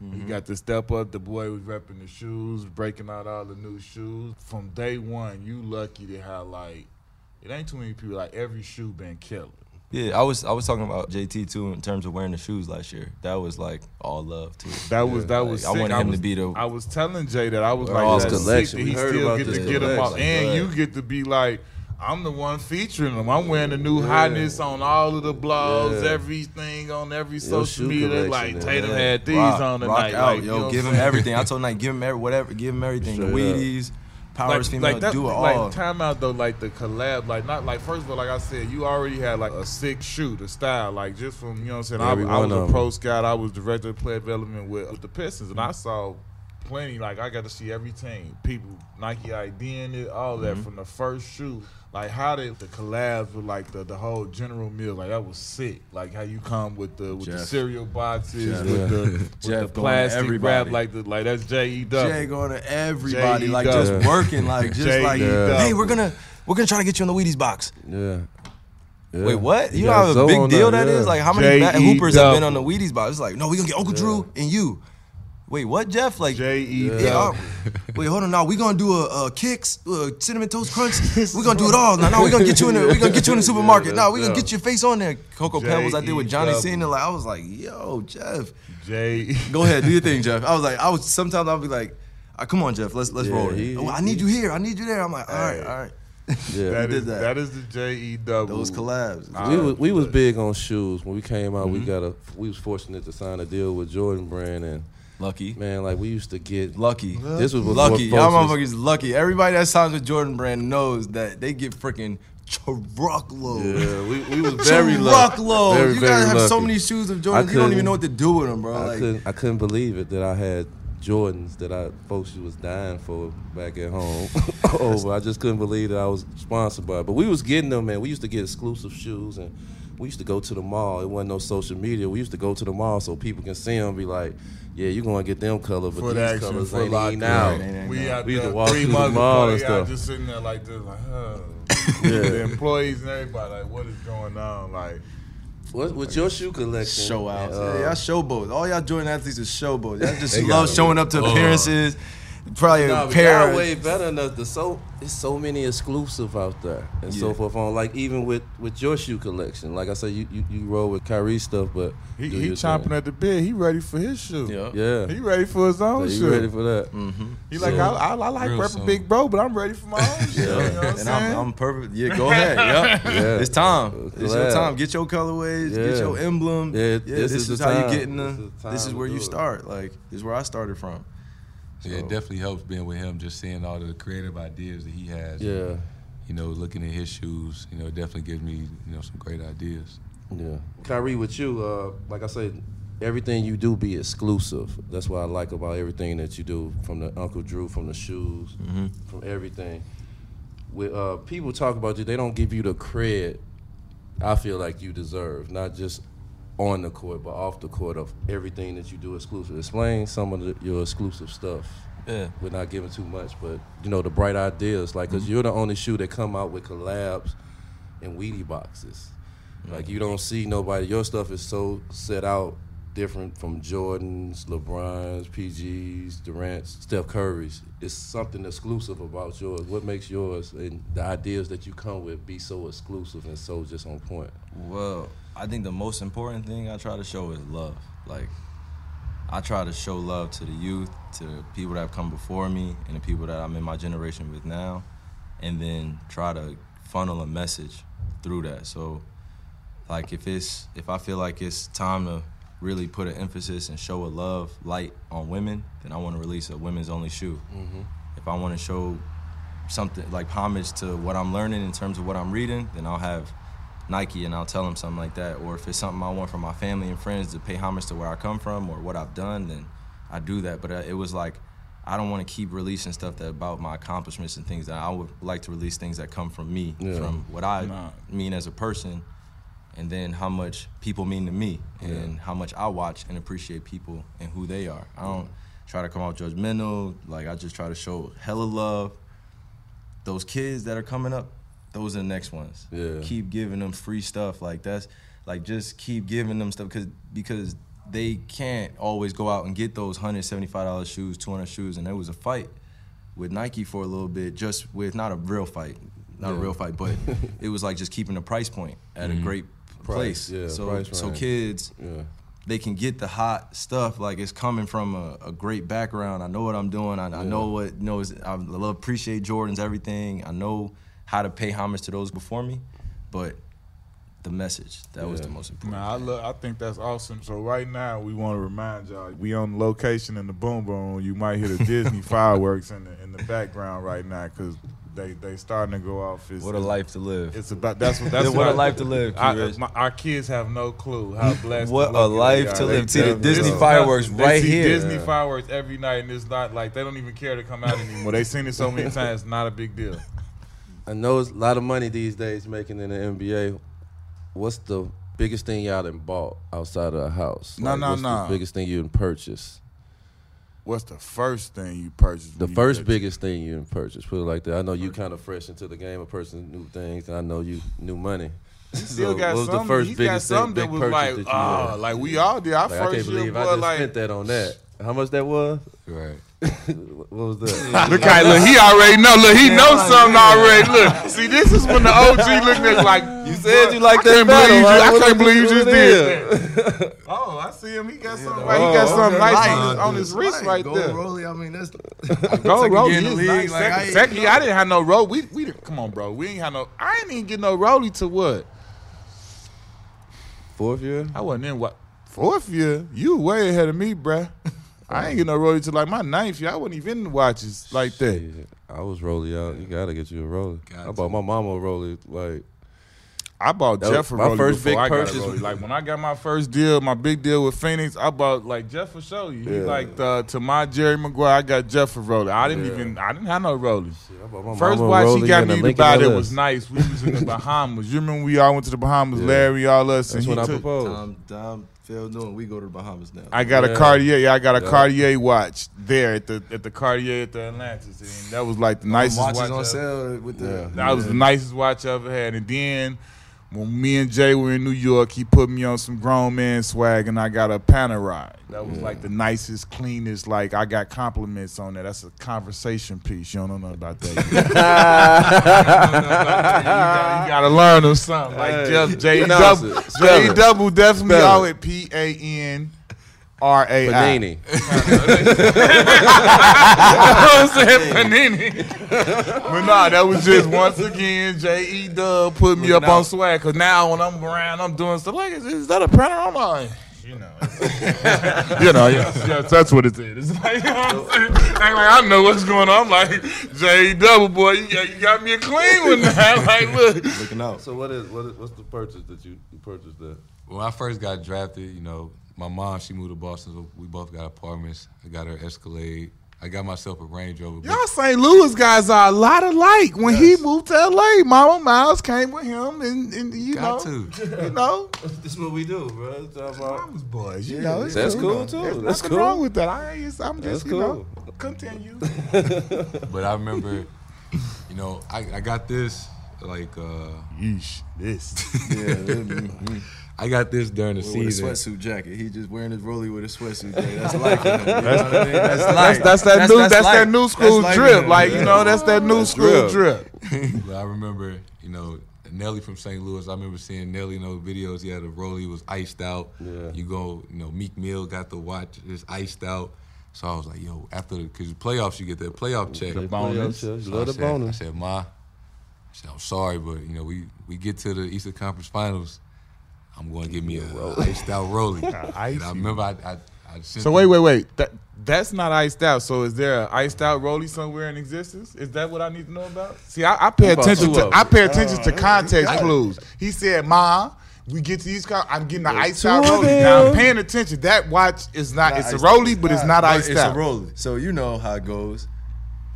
He mm-hmm. got to step up. The boy was repping the shoes, breaking out all the new shoes. From day one, you lucky to have like it ain't too many people. Like every shoe been killer.
Yeah, I was I was talking about JT too in terms of wearing the shoes last year. That was like all love too.
That was that was.
Like, I
sick.
wanted him to
was,
be the-
I was telling Jay that I was like,
all
that's
his
sick
collection.
that he still get to get them out,
collection.
and
Right.
you get to be like, I'm the one featuring them. I'm wearing the new hotness on all of the blogs,
Yeah.
everything on every social media. Like. Tatum
Yeah.
had these
rock,
on
rock
tonight.
out,
like, you
yo.
know
give him everything. I told Knight, give him every, whatever, give him everything.
Straight
the
up.
Wheaties, powers, female,
like that,
do it
like
all.
time out though, like the collab, like not like first of all, like I said, you already had like a sick shoot, a style, like just from you know what I'm saying. I, I was a pro scout, I was director of player development with, with the Pistons, and I saw plenty. Like I got to see every team, people Nike ID in it, all that mm-hmm. from the first shoe. Like how did the collabs with like the, the whole General Mills, like that was sick. Like how you come with the with the cereal boxes,
Jeff.
with the with
Jeff
the
going to
plastic
everybody.
wrap, like the like that's J E W.
Jay going to everybody,
J.E.
like just
Dub.
working, like just
J.E.
like,
Dub.
hey, we're gonna we're gonna try to get you in the Wheaties box.
Yeah. Yeah.
Wait, what? You, know
got
how
Zoe
big deal
that,
that is?
yeah.
Like how many
J.E.
Bat- hoopers have been on the
Double.
Wheaties box? It's like, no, we're gonna get Uncle Drew and you. Wait, what, Jeff? Like,
J E
yeah,
W.
uh, wait, hold on. Now we gonna do a, a kicks, uh, cinnamon toast crunch. We gonna do it all. Now, now we gonna get you in the we gonna get you in the supermarket. Now we gonna get your face on there. Cocoa Pebbles. I did with Johnny
J.E.
Cena. Like I was like, yo, Jeff,
J.
go ahead, do your thing, Jeff. I was like, I was sometimes I'll be like, ah, come on, Jeff, let's let's
Yeah,
roll it.
he-
oh, I need you here. I need you there. I'm like, all right, all right.
Yeah.
That
did
is
that.
that is the J E W.
Those collabs.
I-
we was we was big on shoes when we came out.
Mm-hmm.
We got a we was fortunate to sign a deal with Jordan Brand and
Lucky.
man, like we used to get
Lucky.
This was
lucky. Y'all
folks was-
motherfuckers lucky. Everybody that signs with Jordan Brand knows that they get freaking truckload.
Yeah, we, we was very lucky.
truckload.
Very,
you
very
gotta have so many shoes of
I
Jordan. You don't even know what to do with them, bro.
I
Like,
couldn't I couldn't believe it that I had Jordans that I folks was dying for back at home. Oh, Over, I just couldn't believe that I was sponsored by. it. But we was getting them, man. We used to get exclusive shoes, and we used to go to the mall. It wasn't no social media. We used to go to the mall so people can see them. Be like, yeah, you gonna get them colors, but
Foot
these
action,
colors
Foot
ain't
Locker.
even out.
Right, ain't
We out
We used
there
to walk
three
through the
months
mall and stuff.
just sitting there like this, like, huh.
Yeah.
the employees and everybody, like, what is going on? Like,
What with your shoe collection?
show out.
uh,
yeah, y'all showboats. All y'all Jordan athletes is showboats. Y'all just love showing up to
Oh.
appearances. Probably
Nah,
a pair.
y'all way better enough. The so it's so many exclusive out there and so forth on. Like even with with your shoe collection. Like I said, you you, you roll with Kyrie stuff, but
he,
do
he chomping
thing.
at the bit. He ready for his shoe.
Yeah.
Yeah,
He ready for his own
so
shoe.
you ready for that?
Mm-hmm.
he like, I, I, I like
Real
repping
soon.
big bro, but I'm ready for my own shoe. You know what
and
saying?
I'm, I'm perfect. Yeah, go ahead. Yep.
Yeah.
It's time. It's your time. Get your colorways. Get your emblem.
Yeah,
Yeah,
this
this,
is
is,
the
how
time.
you get in the.
This is the
This is where you start. Like this is where I started from.
Yeah, it definitely helps being with him, just seeing all the creative ideas that he has.
Yeah,
You know, looking at his shoes, you know, it definitely gives me, you know, some great ideas.
yeah. Kyrie, with you, uh, like I said, everything you do be exclusive. That's what I like about everything that you do, from the Uncle Drew, from the shoes,
Mm-hmm.
from everything. With uh, people talk about you, they don't give you the cred. I feel like you deserve, not just on the court, but off the court of everything that you do exclusive. Explain some of the, your exclusive stuff.
Yeah.
We're not giving too much, but you know the bright ideas, like because mm-hmm. you're the only shoe that come out with collabs and Wheatie boxes. Like mm-hmm. you don't see nobody. Your stuff is so set out different from Jordans, LeBrons, PGs, Durant's, Steph Curry's. It's something exclusive about yours. What makes yours and the ideas that you come with be so exclusive and so just on point?
Well, I think the most important thing I try to show is love. Like, I try to show love to the youth, to the people that have come before me, and the people that I'm in my generation with now, and then try to funnel a message through that. So, like if it's if I feel like it's time to really put an emphasis and show a love light on women, then I want to release a women's only shoe. Mm-hmm. If I want to show something like homage to what I'm learning in terms of what I'm reading, then I'll have Nike and I'll tell them something like that. Or if it's something I want from my family and friends to pay homage to where I come from or what I've done, then I do that. But uh, it was like I don't want to keep releasing stuff that about my accomplishments and things that I would like to release things that come from me,
Yeah.
from what I
Nah.
mean as a person, and then how much people mean to me and how much I watch and appreciate people and who they are. I don't try to come out judgmental. Like I just try to show hella love. Those kids that are coming up, those are the next ones.
Yeah.
Keep giving them free stuff like that's like just keep giving them stuff because because they can't always go out and get those hundred seventy five dollars shoes, two hundred shoes, and there was a fight with Nike for a little bit, just with not a real fight, not a real fight, but it was like just keeping the price point at a mm-hmm. great
Price,
place.
yeah,
so so kids
Yeah.
they can get the hot stuff like it's coming from a, a great background. I know what I'm doing. I, I know what you know. I love appreciate Jordan's everything. I know how to pay homage to those before me, but the message that was the most important.
Nah, I look, I think that's awesome. So right now we want to remind y'all we on location in the boom boom. You might hear the Disney fireworks in the in the background right now because they they starting to go off. It's,
what a life to live.
It's about that's what that's
What what, a
I-
life to live,
I-
Q-Rich.
my- our kids have no clue how blessed.
What a life to live. See the Disney
it's
fireworks
nothing.
right
see
here.
Disney
Yeah.
fireworks every night, and it's not like they don't even care to come out anymore. They seen it so many times, it's not a big deal.
I know it's a lot of money these days making in the NBA. What's the biggest thing y'all done bought outside of a house?
No, no,
what's
no.
The biggest thing you done purchased.
What's the first thing you purchased?
The
you
first
get-
biggest thing you done purchased. Put it like that. I know you kind of fresh into the game, a person new things, and I know you new money.
Still
So,
got
what was
some.
the first
he got
biggest
some
thing,
that
big
was
purchase
like,
that you
oh, ah,
had?
like we all did. Our
Like, I
first
can't
year,
believe
boy,
I just
like
spent that on that. How much that was?
Right.
What was that?
Look how look, he already know. Look, he knows something already. Look, see, this is when the OG looking at like
you said you like
I can't
that battle.
believe you.
right?
I
What
can't believe you just did
is?
Oh, I see him. He got something. Right. He got
Oh,
something nice
Light.
on his, on his wrist right
Gold
there.
Rolly, I mean, that's
Go,
Second
bro.
year in the
is
league,
nice.
like,
second,
I ain't-
second year, I didn't have no roll. We we didn't- come on, bro. We ain't have no. I ain't even get no rolly to what?
Fourth year?
I wasn't in what fourth year. You way ahead of me, bruh. I ain't get no rolly to like my ninth year. I wasn't even in the watches like that.
Shit, I was rolling out. You gotta get you a roller.
Got
I bought my mama a roller. Like
I bought
That
Jeff a
my first big
I got a
purchase.
rollie. Like when I got my first deal, my big deal with Phoenix, I bought like Jeff for show you. He
Yeah.
like uh, to my Jerry Maguire, I got Jeff a rollie. I didn't
Yeah.
even I didn't have no rollie.
I
First
mama a
watch he got me to
Lincoln
buy that was nice. We was in the Bahamas. You remember we all went to the Bahamas,
Yeah.
Larry, all us,
That's
and
when
he
I
took.
proposed.
Tom, Tom, Phil doing. We go to the Bahamas now.
I got a Cartier. Yeah, I got a
Yeah.
Cartier watch there at the at the Cartier at the Atlantis, and that was like the nicest
watches
watch
on
ever.
sale with the.
Yeah.
That was the nicest watch I ever had. And then when me and Jay were in New York, he put me on some grown man swag, and I got a Panerai. That was like the nicest, cleanest. Like I got compliments on that. That's a conversation piece. You don't know nothing about that. you, gotta, you gotta learn them something. Like
Hey.
just J
Pronounce
double,
it. Spell
J
it.
double definitely
Spell
out
it.
at P A N R A I.
Panini.
I said Panini. but nah, that was just once again J E Dub put me up on swag. Cause now when I'm around, I'm doing stuff like, is, is that a printer? I'm you know, you know, yes, yes, that's what it is. It's like, you know what I'm saying? Act like I know what's going on. I'm like, J E Double boy, you got, you got me a clean one now. Like, look.
looking out.
So what is what is what's the purchase that you, you purchased there?
When I first got drafted, you know, my mom she moved to Boston, so we both got apartments. I got her Escalade. I got myself a Range Rover.
Y'all St. Louis guys are a lot alike. When he moved to LA, Mama Miles came with him, and, and you
Got
know,
to.
you know,
This is what we do, bro. Talk about-
Mama's boys. You know, it's
That's
you
cool, too.
There's
That's
nothing
cool.
wrong with that. I ain't, I'm just,
That's
you know, continue.
But I remember, you know, I, I got this like uh
Yeesh, this.
Yeah, with
I got this during the
a
season.
sweatsuit jacket. He just wearing his rollie with a sweatsuit jacket. That's life. him, you know what I mean? That's
That's,
life.
that's that new, that's, that
life.
new school
life
drip.
for
Like you know, that's that new
That's
school
real.
drip.
But I remember, you know, Nelly from St. Louis. I remember seeing Nelly in those videos. He had a rollie was iced out.
Yeah.
You go, you know, Meek Mill got the watch is iced out. So I was like, yo, after the because playoffs, you get that playoff check.
The bonus.
So
love
I
the
said,
bonus.
I said, Ma, I said, I'm sorry, but you know, we we get to the Eastern Conference Finals. I'm going to give me a iced out rolling. And. I remember I, I, I
So wait, wait, wait. That that's not iced out. So is there an iced out rollie somewhere in existence? Is that what I need to know about? See, I, I pay attention to I pay attention to uh, context clues. He said, "Ma, we get to these. co- I'm getting the iced out
two
rollie. Now I'm paying attention. That watch is not.
Not
it's a
iced out.
rollie, but it's not
But
iced
it's
out.
a roller. So you know how it goes.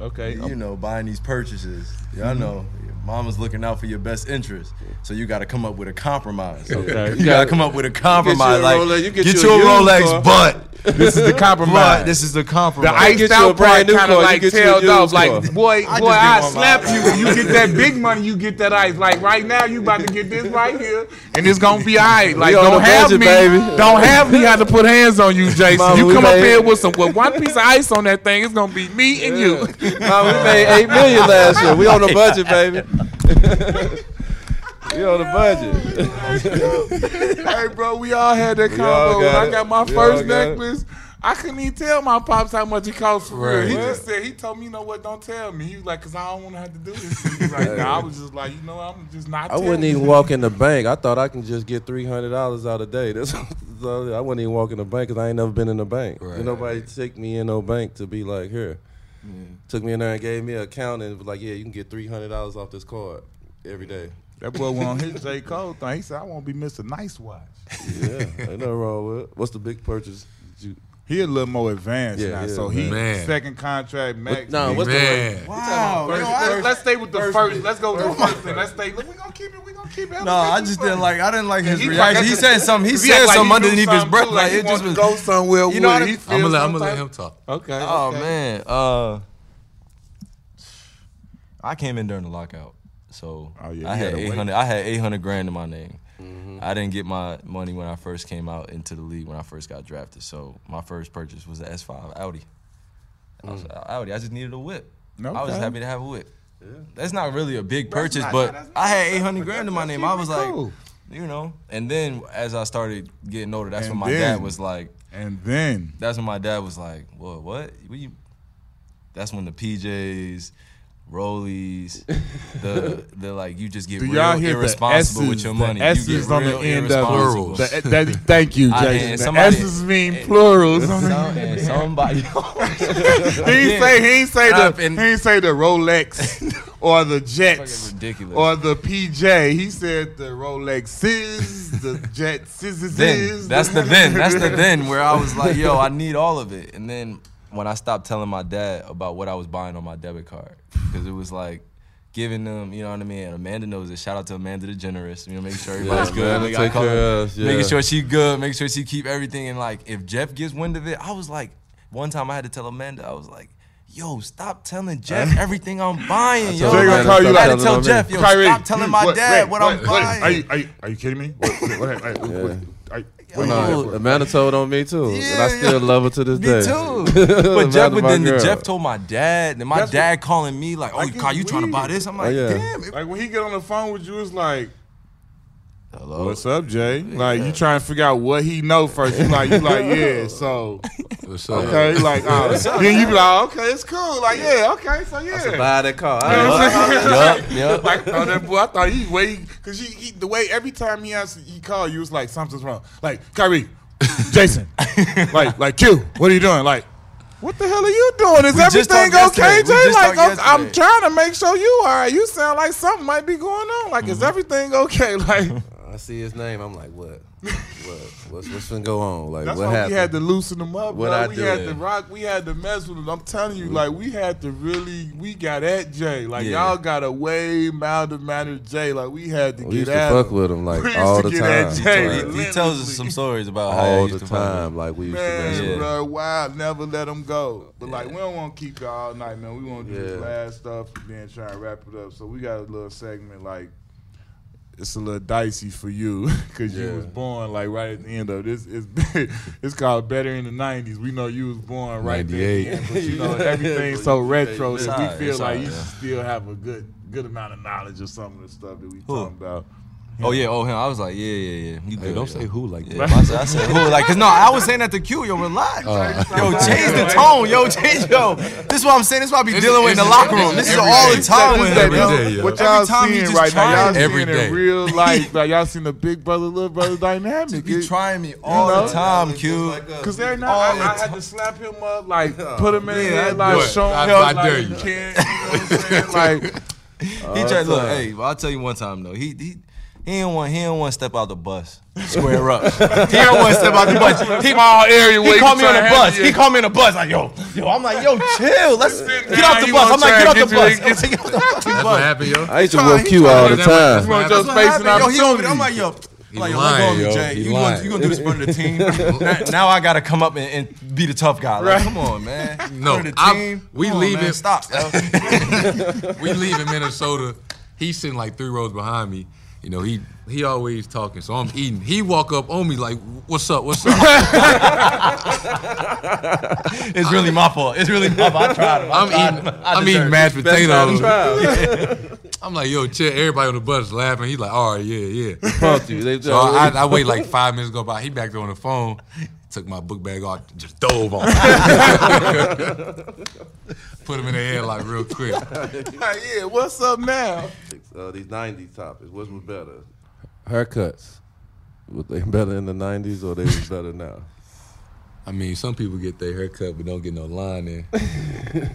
Okay.
You know, buying these purchases. Y'all mm-hmm. know, your mama's looking out for your best interest. So you got to come up with a compromise.
Okay.
You got to come up with a compromise.
a
like,
Rolex, you get
get
you
you
a
a Rolex,
car.
but
This is the compromise.
but this is the
The
compromise.
iced
get
out part
brand
kind of like
get
tailed off. Like,
car.
boy,
I
boy, I
didn't
slap you. When you get that big money, you get that ice. Like right now, you about to get this right here, and it's gonna be alright. Like, don't have
budget,
me,
baby.
don't have me have to put hands on you, Jayson.
Mama,
you come up
made-
here with some with one piece of ice on that thing, it's gonna be me and you.
Nah, we made eight million last year. We on the budget, baby. we on the budget.
hey, bro, we all had that
We
combo. When
got
I got my
We
first
all got it.
necklace. I couldn't even tell my pops how much it cost for real.
Right.
He just said, he told me, you know what, don't tell me. He was like, cause I don't want to have to do this. He was like, nah, I was just like, you know, I'm just not
I wouldn't even
you.
walk in the bank. I thought I can just get three hundred dollars out a day. That's so I wouldn't even walk in the bank because I ain't never been in the bank.
Right.
Nobody take me in no bank to be like here. Took me in there and gave me an account and was like, yeah, you can get three hundred dollars off this card every day.
That boy went on his J. Cole thing. He said, I won't be Mr. Nice Watch.
Yeah, ain't nothing wrong with it. What's the big purchase? You,
He a little more advanced
Yeah,
now.
yeah,
so he
man.
second contract max.
no, what's
Man.
the
Wow.
First,
yo, I-
let's, let's stay with the first. let's go with the first thing. Let's stay. Look, we gonna keep it. We gonna keep it.
No, I just didn't like. I didn't like his
He
reaction.
probably-
He said something. He said
like
something
he knew
underneath his breath.
too,
Like
he
it just
wanted
was.
to go somewhere.
You know what. I-
He
I'm gonna let, I'm gonna let him talk.
Okay.
Oh
okay.
man. Uh, I came in during the lockout, so
Oh, yeah,
I had
had
eight hundred. I had eight hundred grand in my name. Mm-hmm. I didn't get my money when I first came out into the league when I first got drafted. So my first purchase was the S5 Audi. I was, mm. Audi. I just needed a whip. I was
Okay.
happy to have a whip. That's not really a big purchase,
not-
but I had eight hundred grand in my name. I was
keeping it
like, you know. And then as I started getting older, that's
And
when my
then-
dad was like,
And then
that's when my dad was like, "What? What? what you? That's when the PJs, Rollies, the the like you just get
do
real
y'all hear the
irresponsible
S's?
with your
the
money.
S's
you get
on the end of
irresponsible.
it. That- thank you,
I-
Jayson.
and
the
somebody-
S's mean
and-
plurals.
Some- and somebody.
he ain't say he ain't say the
and-
he ain't say the Rolex or the Jets
ridiculous.
or the PJ. He said the Rolex Rolexes, the Jets.
then that's the then that's the then where I was like, yo, I need all of it. And then when I stopped telling my dad about what I was buying on my debit card, because it was like giving them, you know what I mean. And Amanda knows it. Shout out to Amanda the generous. You know, making sure everybody's
Yeah,
good.
Amanda
gotta
take care of us, yeah.
Making sure she good. Making sure she keep everything. And like, if Jeff gets wind of it, I was like, one time I had to tell Amanda, I was like. Yo, stop telling Jeff everything I'm buying, yo.
told
Jay gonna
Like,
you
I had
like-
to tell
Tell
Jeff, yo,
Kyrie,
stop telling my
what-
dad
wait,
what,
what-
I'm
what-
buying.
Are you, are you, are you kidding me? What, what, what, what, what,
Yeah.
are you-
Yo,
what you
no,
No,
for?
Amanda told on me too, and I still
yeah.
love her to this
Me
day.
too. But Jeff, but then the
girl.
Jeff told my dad, and my
That's
dad calling me like, "Oh,
Like,
Kyle, you
it's
trying to buy this?" I'm oh, like,
yeah.
"Damn." It,
Like when he get on the phone with you, it's like,
Hello.
"What's up, Jay?" Like you trying to figure out what he know first. You like, you like, yeah. So
What's up?
okay, like, uh, then you be like, okay, it's cool. Like, yeah, okay, so yeah.
Buy that car.
You know what I'm saying?
Yup, yup.
like oh, that boy, I thought he wait because he, he the way every time he answered, he called you was like something's wrong. Like Kyrie, Jayson, like like Q, what are you doing? Like. What the hell are you doing? Is
We
everything okay. Jay? Like, okay, I'm trying to make sure you are. You sound like something might be going on. Like,
Mm-hmm.
is everything okay? Like,
I see his name. I'm like, what? what? What's what's gonna go on? Like,
That's
what
why
happened?
we had to loosen them up.
What
bro.
I
we
do?
had to rock. We had to mess with them. I'm telling you, like we had to really. We got at Jay. Like
Yeah.
y'all got a way milder mannered Jay. Like we had to
we
get
used to
at
fuck
him.
with him like
We used
all
to
the
get at
time.
Jay.
He,
Right.
he tells us some stories about how he
all
used
the
to fuck with
time. Like we used to
Man,
mess with
Yeah.
him.
bro, wild, never let him go. But like, we don't want to keep you all night, man. We want to do this
Yeah.
last stuff and then try and wrap it up. So we got a little segment like. It's a little dicey for you because you was born like right at the end of this. It's it's called Better in the '90s. We know you was born right there, at the
98.
end, but you know everything's so retro. So we feel like you
yeah.
still have a good good amount of knowledge of some of the stuff that we
Who?
talking about.
Oh yeah, oh him. I was like, yeah, yeah, yeah. You
Hey, don't say who like
Yeah,
that.
I said, I said, who? Like, cause no, I was saying that to Q. Yo, relax.
Uh.
yo, change the tone. Yo, change. Yo, this is what I'm saying. This is what I be
It's-
dealing with in the locker room. This is all
day.
the time with
This
him,
that-
yo.
day, yo.
What
Every
y'all
time he
seeing
just
right now? Y'all
trying.
seeing
Every
in real life. Like y'all seen the big brother, little brother dynamic.
He be
It-
trying me all
know?
the time, Q.
Cause every night
All
I,
the
I had to slap him up, like put him in
Yeah,
there, like show him
I-
like,
I dare
you
you.
can't. You know what I'm saying? Like
He tried. Look, hey, well, I'll tell you one time though. He he. He didn't want. He didn't want to step out the bus. Square up. he didn't want to step out the bus. He,
small area.
he called me on the bus. He called me on the bus. Like yo, yo. I'm like yo, chill. Let's get off the bus. I'm like
try
get off the bus. I'm like, get off the fucking
That's what
bus.
happened, yo.
I used to
trying-
whoop
he
Q all the time.
want
That's what happened. Yo, he over
opportunity.
there. I'm like, yo,
He
like, yo,
lying,
let go of me,
yo.
Jay.
He
You gonna,
lying.
you gonna do this in front of the team? now, now I gotta come up and, and be the tough guy. Like,
Right.
come on, man.
No,
the
I-
team.
we
Come on,
leaving-
man. Stop. yo.
we leave in Minnesota. He's sitting like three rows behind me. You know, he he always talking, so I'm eating. He walk up on me like, "What's up? What's up?"
it's really my fault. It's really my fault. I tried him. I
I'm
tried
eating.
him. I
I'm eating mashed
Best time to
potatoes.
try.
I'm like, "Yo, chill." Everybody on the bus laughing. He's like, "All right, yeah, yeah."
They
So I, I, I wait like five minutes go by. He back there on the phone. Took my book bag off, just dove on. Put him in the air like real quick.
Like, yeah, what's up now?
uh, these '90s topics. Which was better? Haircuts. Was they better in the '90s or they was better now?
I mean, some people get their haircut but don't get no line in.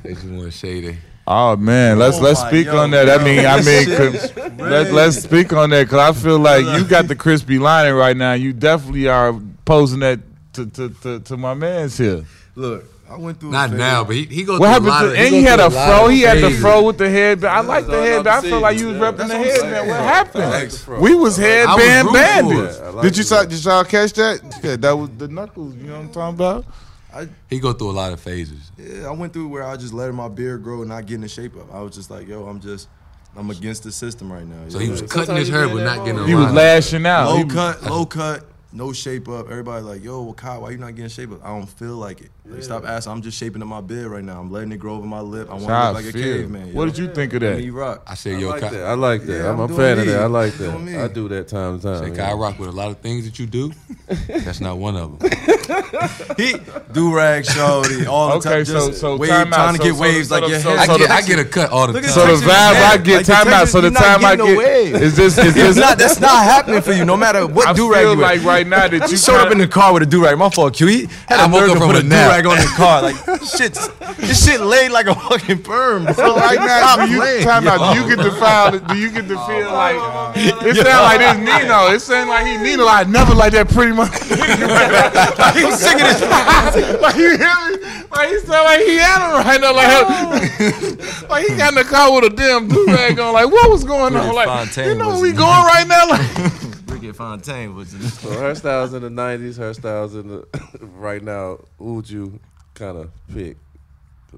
they just want to shade it.
Oh man, let's
Oh
let's speak
yo,
on that. I mean, I mean,
shit
could-
is
let let's speak on that because I feel like you got the crispy lining right now. You definitely are posing that to to to, to my man's here.
Look, I went through.
Not
phase.
now, but he, he goes
What happened to?
of,
And
he
he had a fro. He had the fro with the headband. I like the
all I'm
headband. I feel like you was
seeing.
repping the
what I'm
headband. What happened?
like the fro.
We was
I like-
headband
rooting for it.
bandits.
Yeah, I like
Did you saw, did y'all catch that? Yeah, that was the knuckles. You know what I'm talking about?
I, He go through a lot of phases.
Yeah, I went through where I just letting my beard grow and not getting the shape up. I was just like, yo, I'm just, I'm against the system right now.
So
yo.
he was
Like,
cutting his hair but not getting a
mode.
He was lashing out.
low cut, low cut, no shape up. Everybody like, yo, well, Kyle, why you not getting shape up? I don't feel like it. Like, Stop asking. I'm just shaping up my beard right now. I'm letting it grow over my lip. I want to look
I
like a caveman.
What did you think of
Me
that?
rock.
I said,
I
yo,
like
Kai,
that. I like that.
Yeah,
I'm,
I'm
a
doing
fan of that. I like
I'm
that.
me.
I do that time to time.
say,
yeah.
Kai, I rock with a lot of things that you do. That's not one of them.
He do rag shorty all the
Okay,
time.
so-
Just
so
wave,
time out.
trying to get
so-
waves
so
like
the-
your
so-
head.
I get,
the-
I get a cut all the
Look
time.
So the vibe. I get,
Like,
time out. So the time I get is this is
It's
this
not. That's not happening for you. No matter what do rag you
like right now that you
You showed up in the car with a do rag. My fault, Q. He had a
woke
nerve
up from
put
a
a do
nap.
Rag on the car. Like shit, this shit laid like a fucking perm. Bro.
So right now, do you,
playing,
time out, do you get to feel? Do you get to oh, feel like it sound like this Nino? It sound like he Nino. I never like that pretty much. like he was singing this. like you hear me? Like he sound like he had him right now. Like, like he got in the car with a damn do rag on. Like what was going on? Like you know where we going right now? Like
Ricky Fontaine was.
So hairstyles in the '90s, hairstyles in the right now. Who would you kind of pick?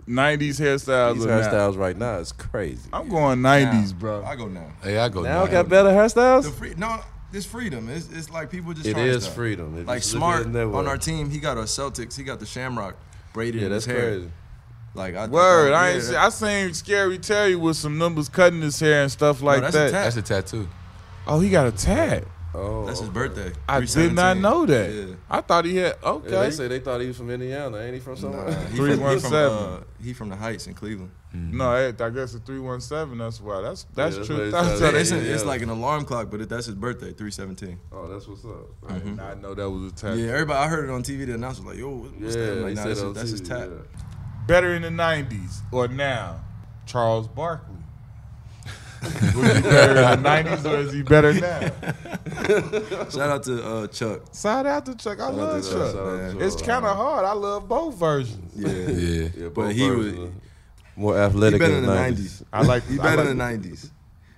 '90s hairstyles.
These
are now-
hairstyles right now is crazy.
I'm going '90s, bro.
I go now.
Hey, I go
Now
now.
got better
The
hairstyles.
free, no, it's freedom. It's, it's like people just.
It
trying
is
stuff.
freedom. If
Like
you look
smart
it that
on our team, he got a Celtics. He got the Shamrock braided
Yeah,
in his
that's
hair.
crazy.
Like I
Word, I ain't. See, I seen Scary Terry with some numbers cutting his hair and stuff like
that's a
that.
tat.
That's a tattoo.
Oh, he got a tat.
Oh,
That's his birthday.
I did not know that.
Yeah.
I thought he had.
Yeah,
Okay.
they say they thought he was from Indiana. Ain't he from somewhere?
Nah, he, from,
317.
uh, he from the Heights in Cleveland.
no, I, I guess the three one seven. That's why. That's that's
that's
true.
what it
That's
says.
how they-
It's,
yeah,
it's like an alarm clock, but it, that's his birthday, 317.
Oh, that's what's up.
I did not know that was a tat.
Yeah, everybody, I heard it on TV. The announcer was like, yo, what's
Yeah,
that? I'm like, nah,
said
that's,
on
his, that's his
TV,
tat.
yeah.
Better in the nineties or now? Charles Barkley. Was he better in the nineties or is he better now?
Shout out to uh, Chuck.
Shout out to Chuck. I
out
love
to
Chuck.
Chuck.
It's kind of hard. I love both versions.
Yeah.
Yeah.
Yeah,
But he was-
are more athletic
He better
in
in
the
the
90s.
90s.
I like.
He
I
better
like-
in the 90s.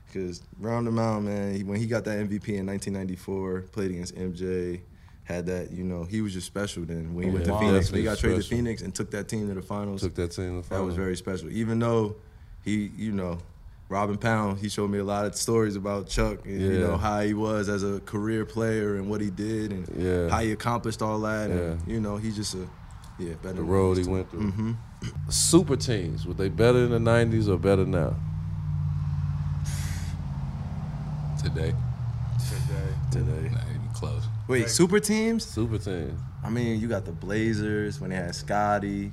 Because round him out, man, he, when he got that MVP in 1994, played against MJ, had that, you know, he was just special then. When he went to
Yeah,
Phoenix, when he
definitely
got traded to. Phoenix and took that team to the finals,
Took that team to the
finals.
that
was very special. Even though he, you know, Robin Pound, he showed me a lot of stories about Chuck and you know how he was as a career player and what he did and
Yeah.
how he accomplished all that. And you know, he's just a yeah better
the road he
these
went through.
Mhm.
Super teams, were they better in the '90s or better now?
Today.
today. Today.
Not even close.
Wait, super teams?
Super teams.
I mean, you got the Blazers when they had Scotty.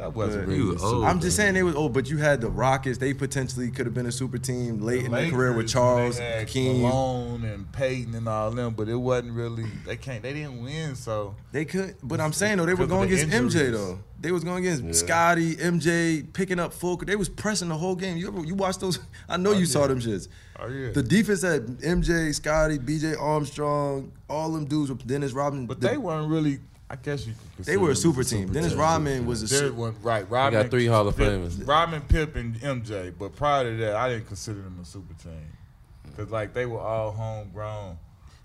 That wasn't
But-
really.
You old.
I'm just saying they was old, but you had the Rockets. They potentially could have been a super team late in their career with Charles,
they had
King.
Malone and Payton and all them, but it wasn't really. They can't. They didn't win, so
They could, but I'm saying though they were going
the
against MJ though. They was going against
Yeah.
Scotty, MJ, picking up full. They was pressing the whole game. You ever you watched those? I know oh, you saw them shits.
oh yeah.
The defense had MJ, Scotty, BJ Armstrong, all them dudes with Dennis Rodman.
but
the-
they weren't really. I guess you. Could
they were a super
them
team. Dennis
team.
Rodman was a super.
was- right.
We
Rodman
got three Hall of
Pip-
Famers.
Rodman, Pip, and MJ. But prior to that, I didn't consider them a super team hmm. because like they were all homegrown.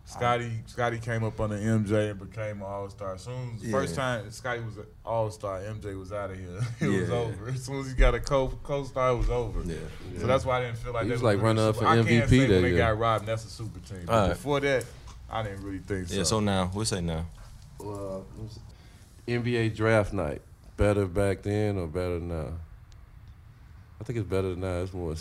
Scotty Scotty came up under MJ and became an All Star. Soon as first
Yeah.
time Scotty was an All Star, MJ was out of here. it was over. As soon as he got a co co star, it was over.
Yeah.
So that's why I didn't feel like
He
they
was
were
like
really
running up
super-
for
I can't
MVP
say
that
when they
year.
got Rodman, that's a super team. But
All right.
before that, I didn't really think so.
Yeah. So now we'll say now.
Uh, well, NBA draft night. Better back then or better now? I think it's better than now. It's more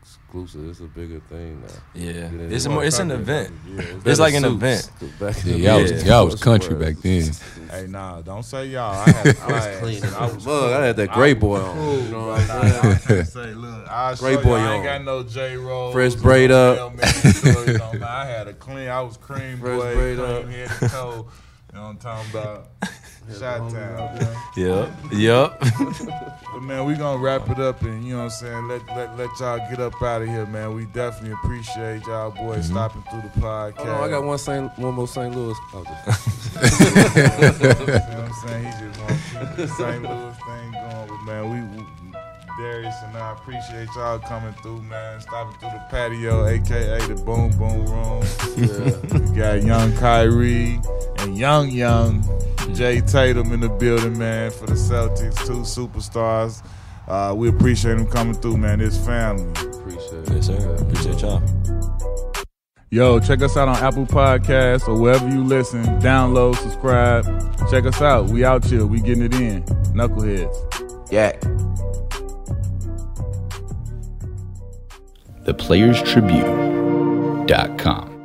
exclusive. It's a bigger thing now.
Yeah.
Yeah,
It's a
more
more. It's an event.
Yeah,
It's like an event.
Back
Yeah, y'all
day,
was, y'all was country back then.
Hey, nah, don't say y'all. I had class.
clean
I was
Look, I had that
I
gray
was
boy on.
cool,
You know what I'm saying?
Say, look, I
Gray boy
you, I ain't
on.
got no J roll.
Fresh braid up.
I had a clean. I was cream
Fresh
boy,
braid
cream
up.
headed toe. You know what I'm talking about? Shot town.
Yep. Yep.
But man, we gonna wrap it up and you know what I'm saying. Let let let y'all get up out of here, man. We definitely appreciate y'all boys mm-hmm. stopping through the podcast.
Hold on, I got one Saint, one more St. Louis. Oh,
You know what I'm saying? He just want to keep the St. Louis thing going. But man, we, we Darius and I appreciate y'all coming through, man. Stopping through the patio, aka the Boom Boom Room. Yeah. We got young Kyrie and young young Jay Tatum in the building, man, for the Celtics, two superstars. Uh, we appreciate them coming through, man. It's family.
appreciate it.
yes, sir. Appreciate y'all.
Yo, check us out on Apple Podcasts or wherever you listen. Download, subscribe. Check us out. We out here. We getting it in. Knuckleheads.
Yeah.
theplayerstribune.com.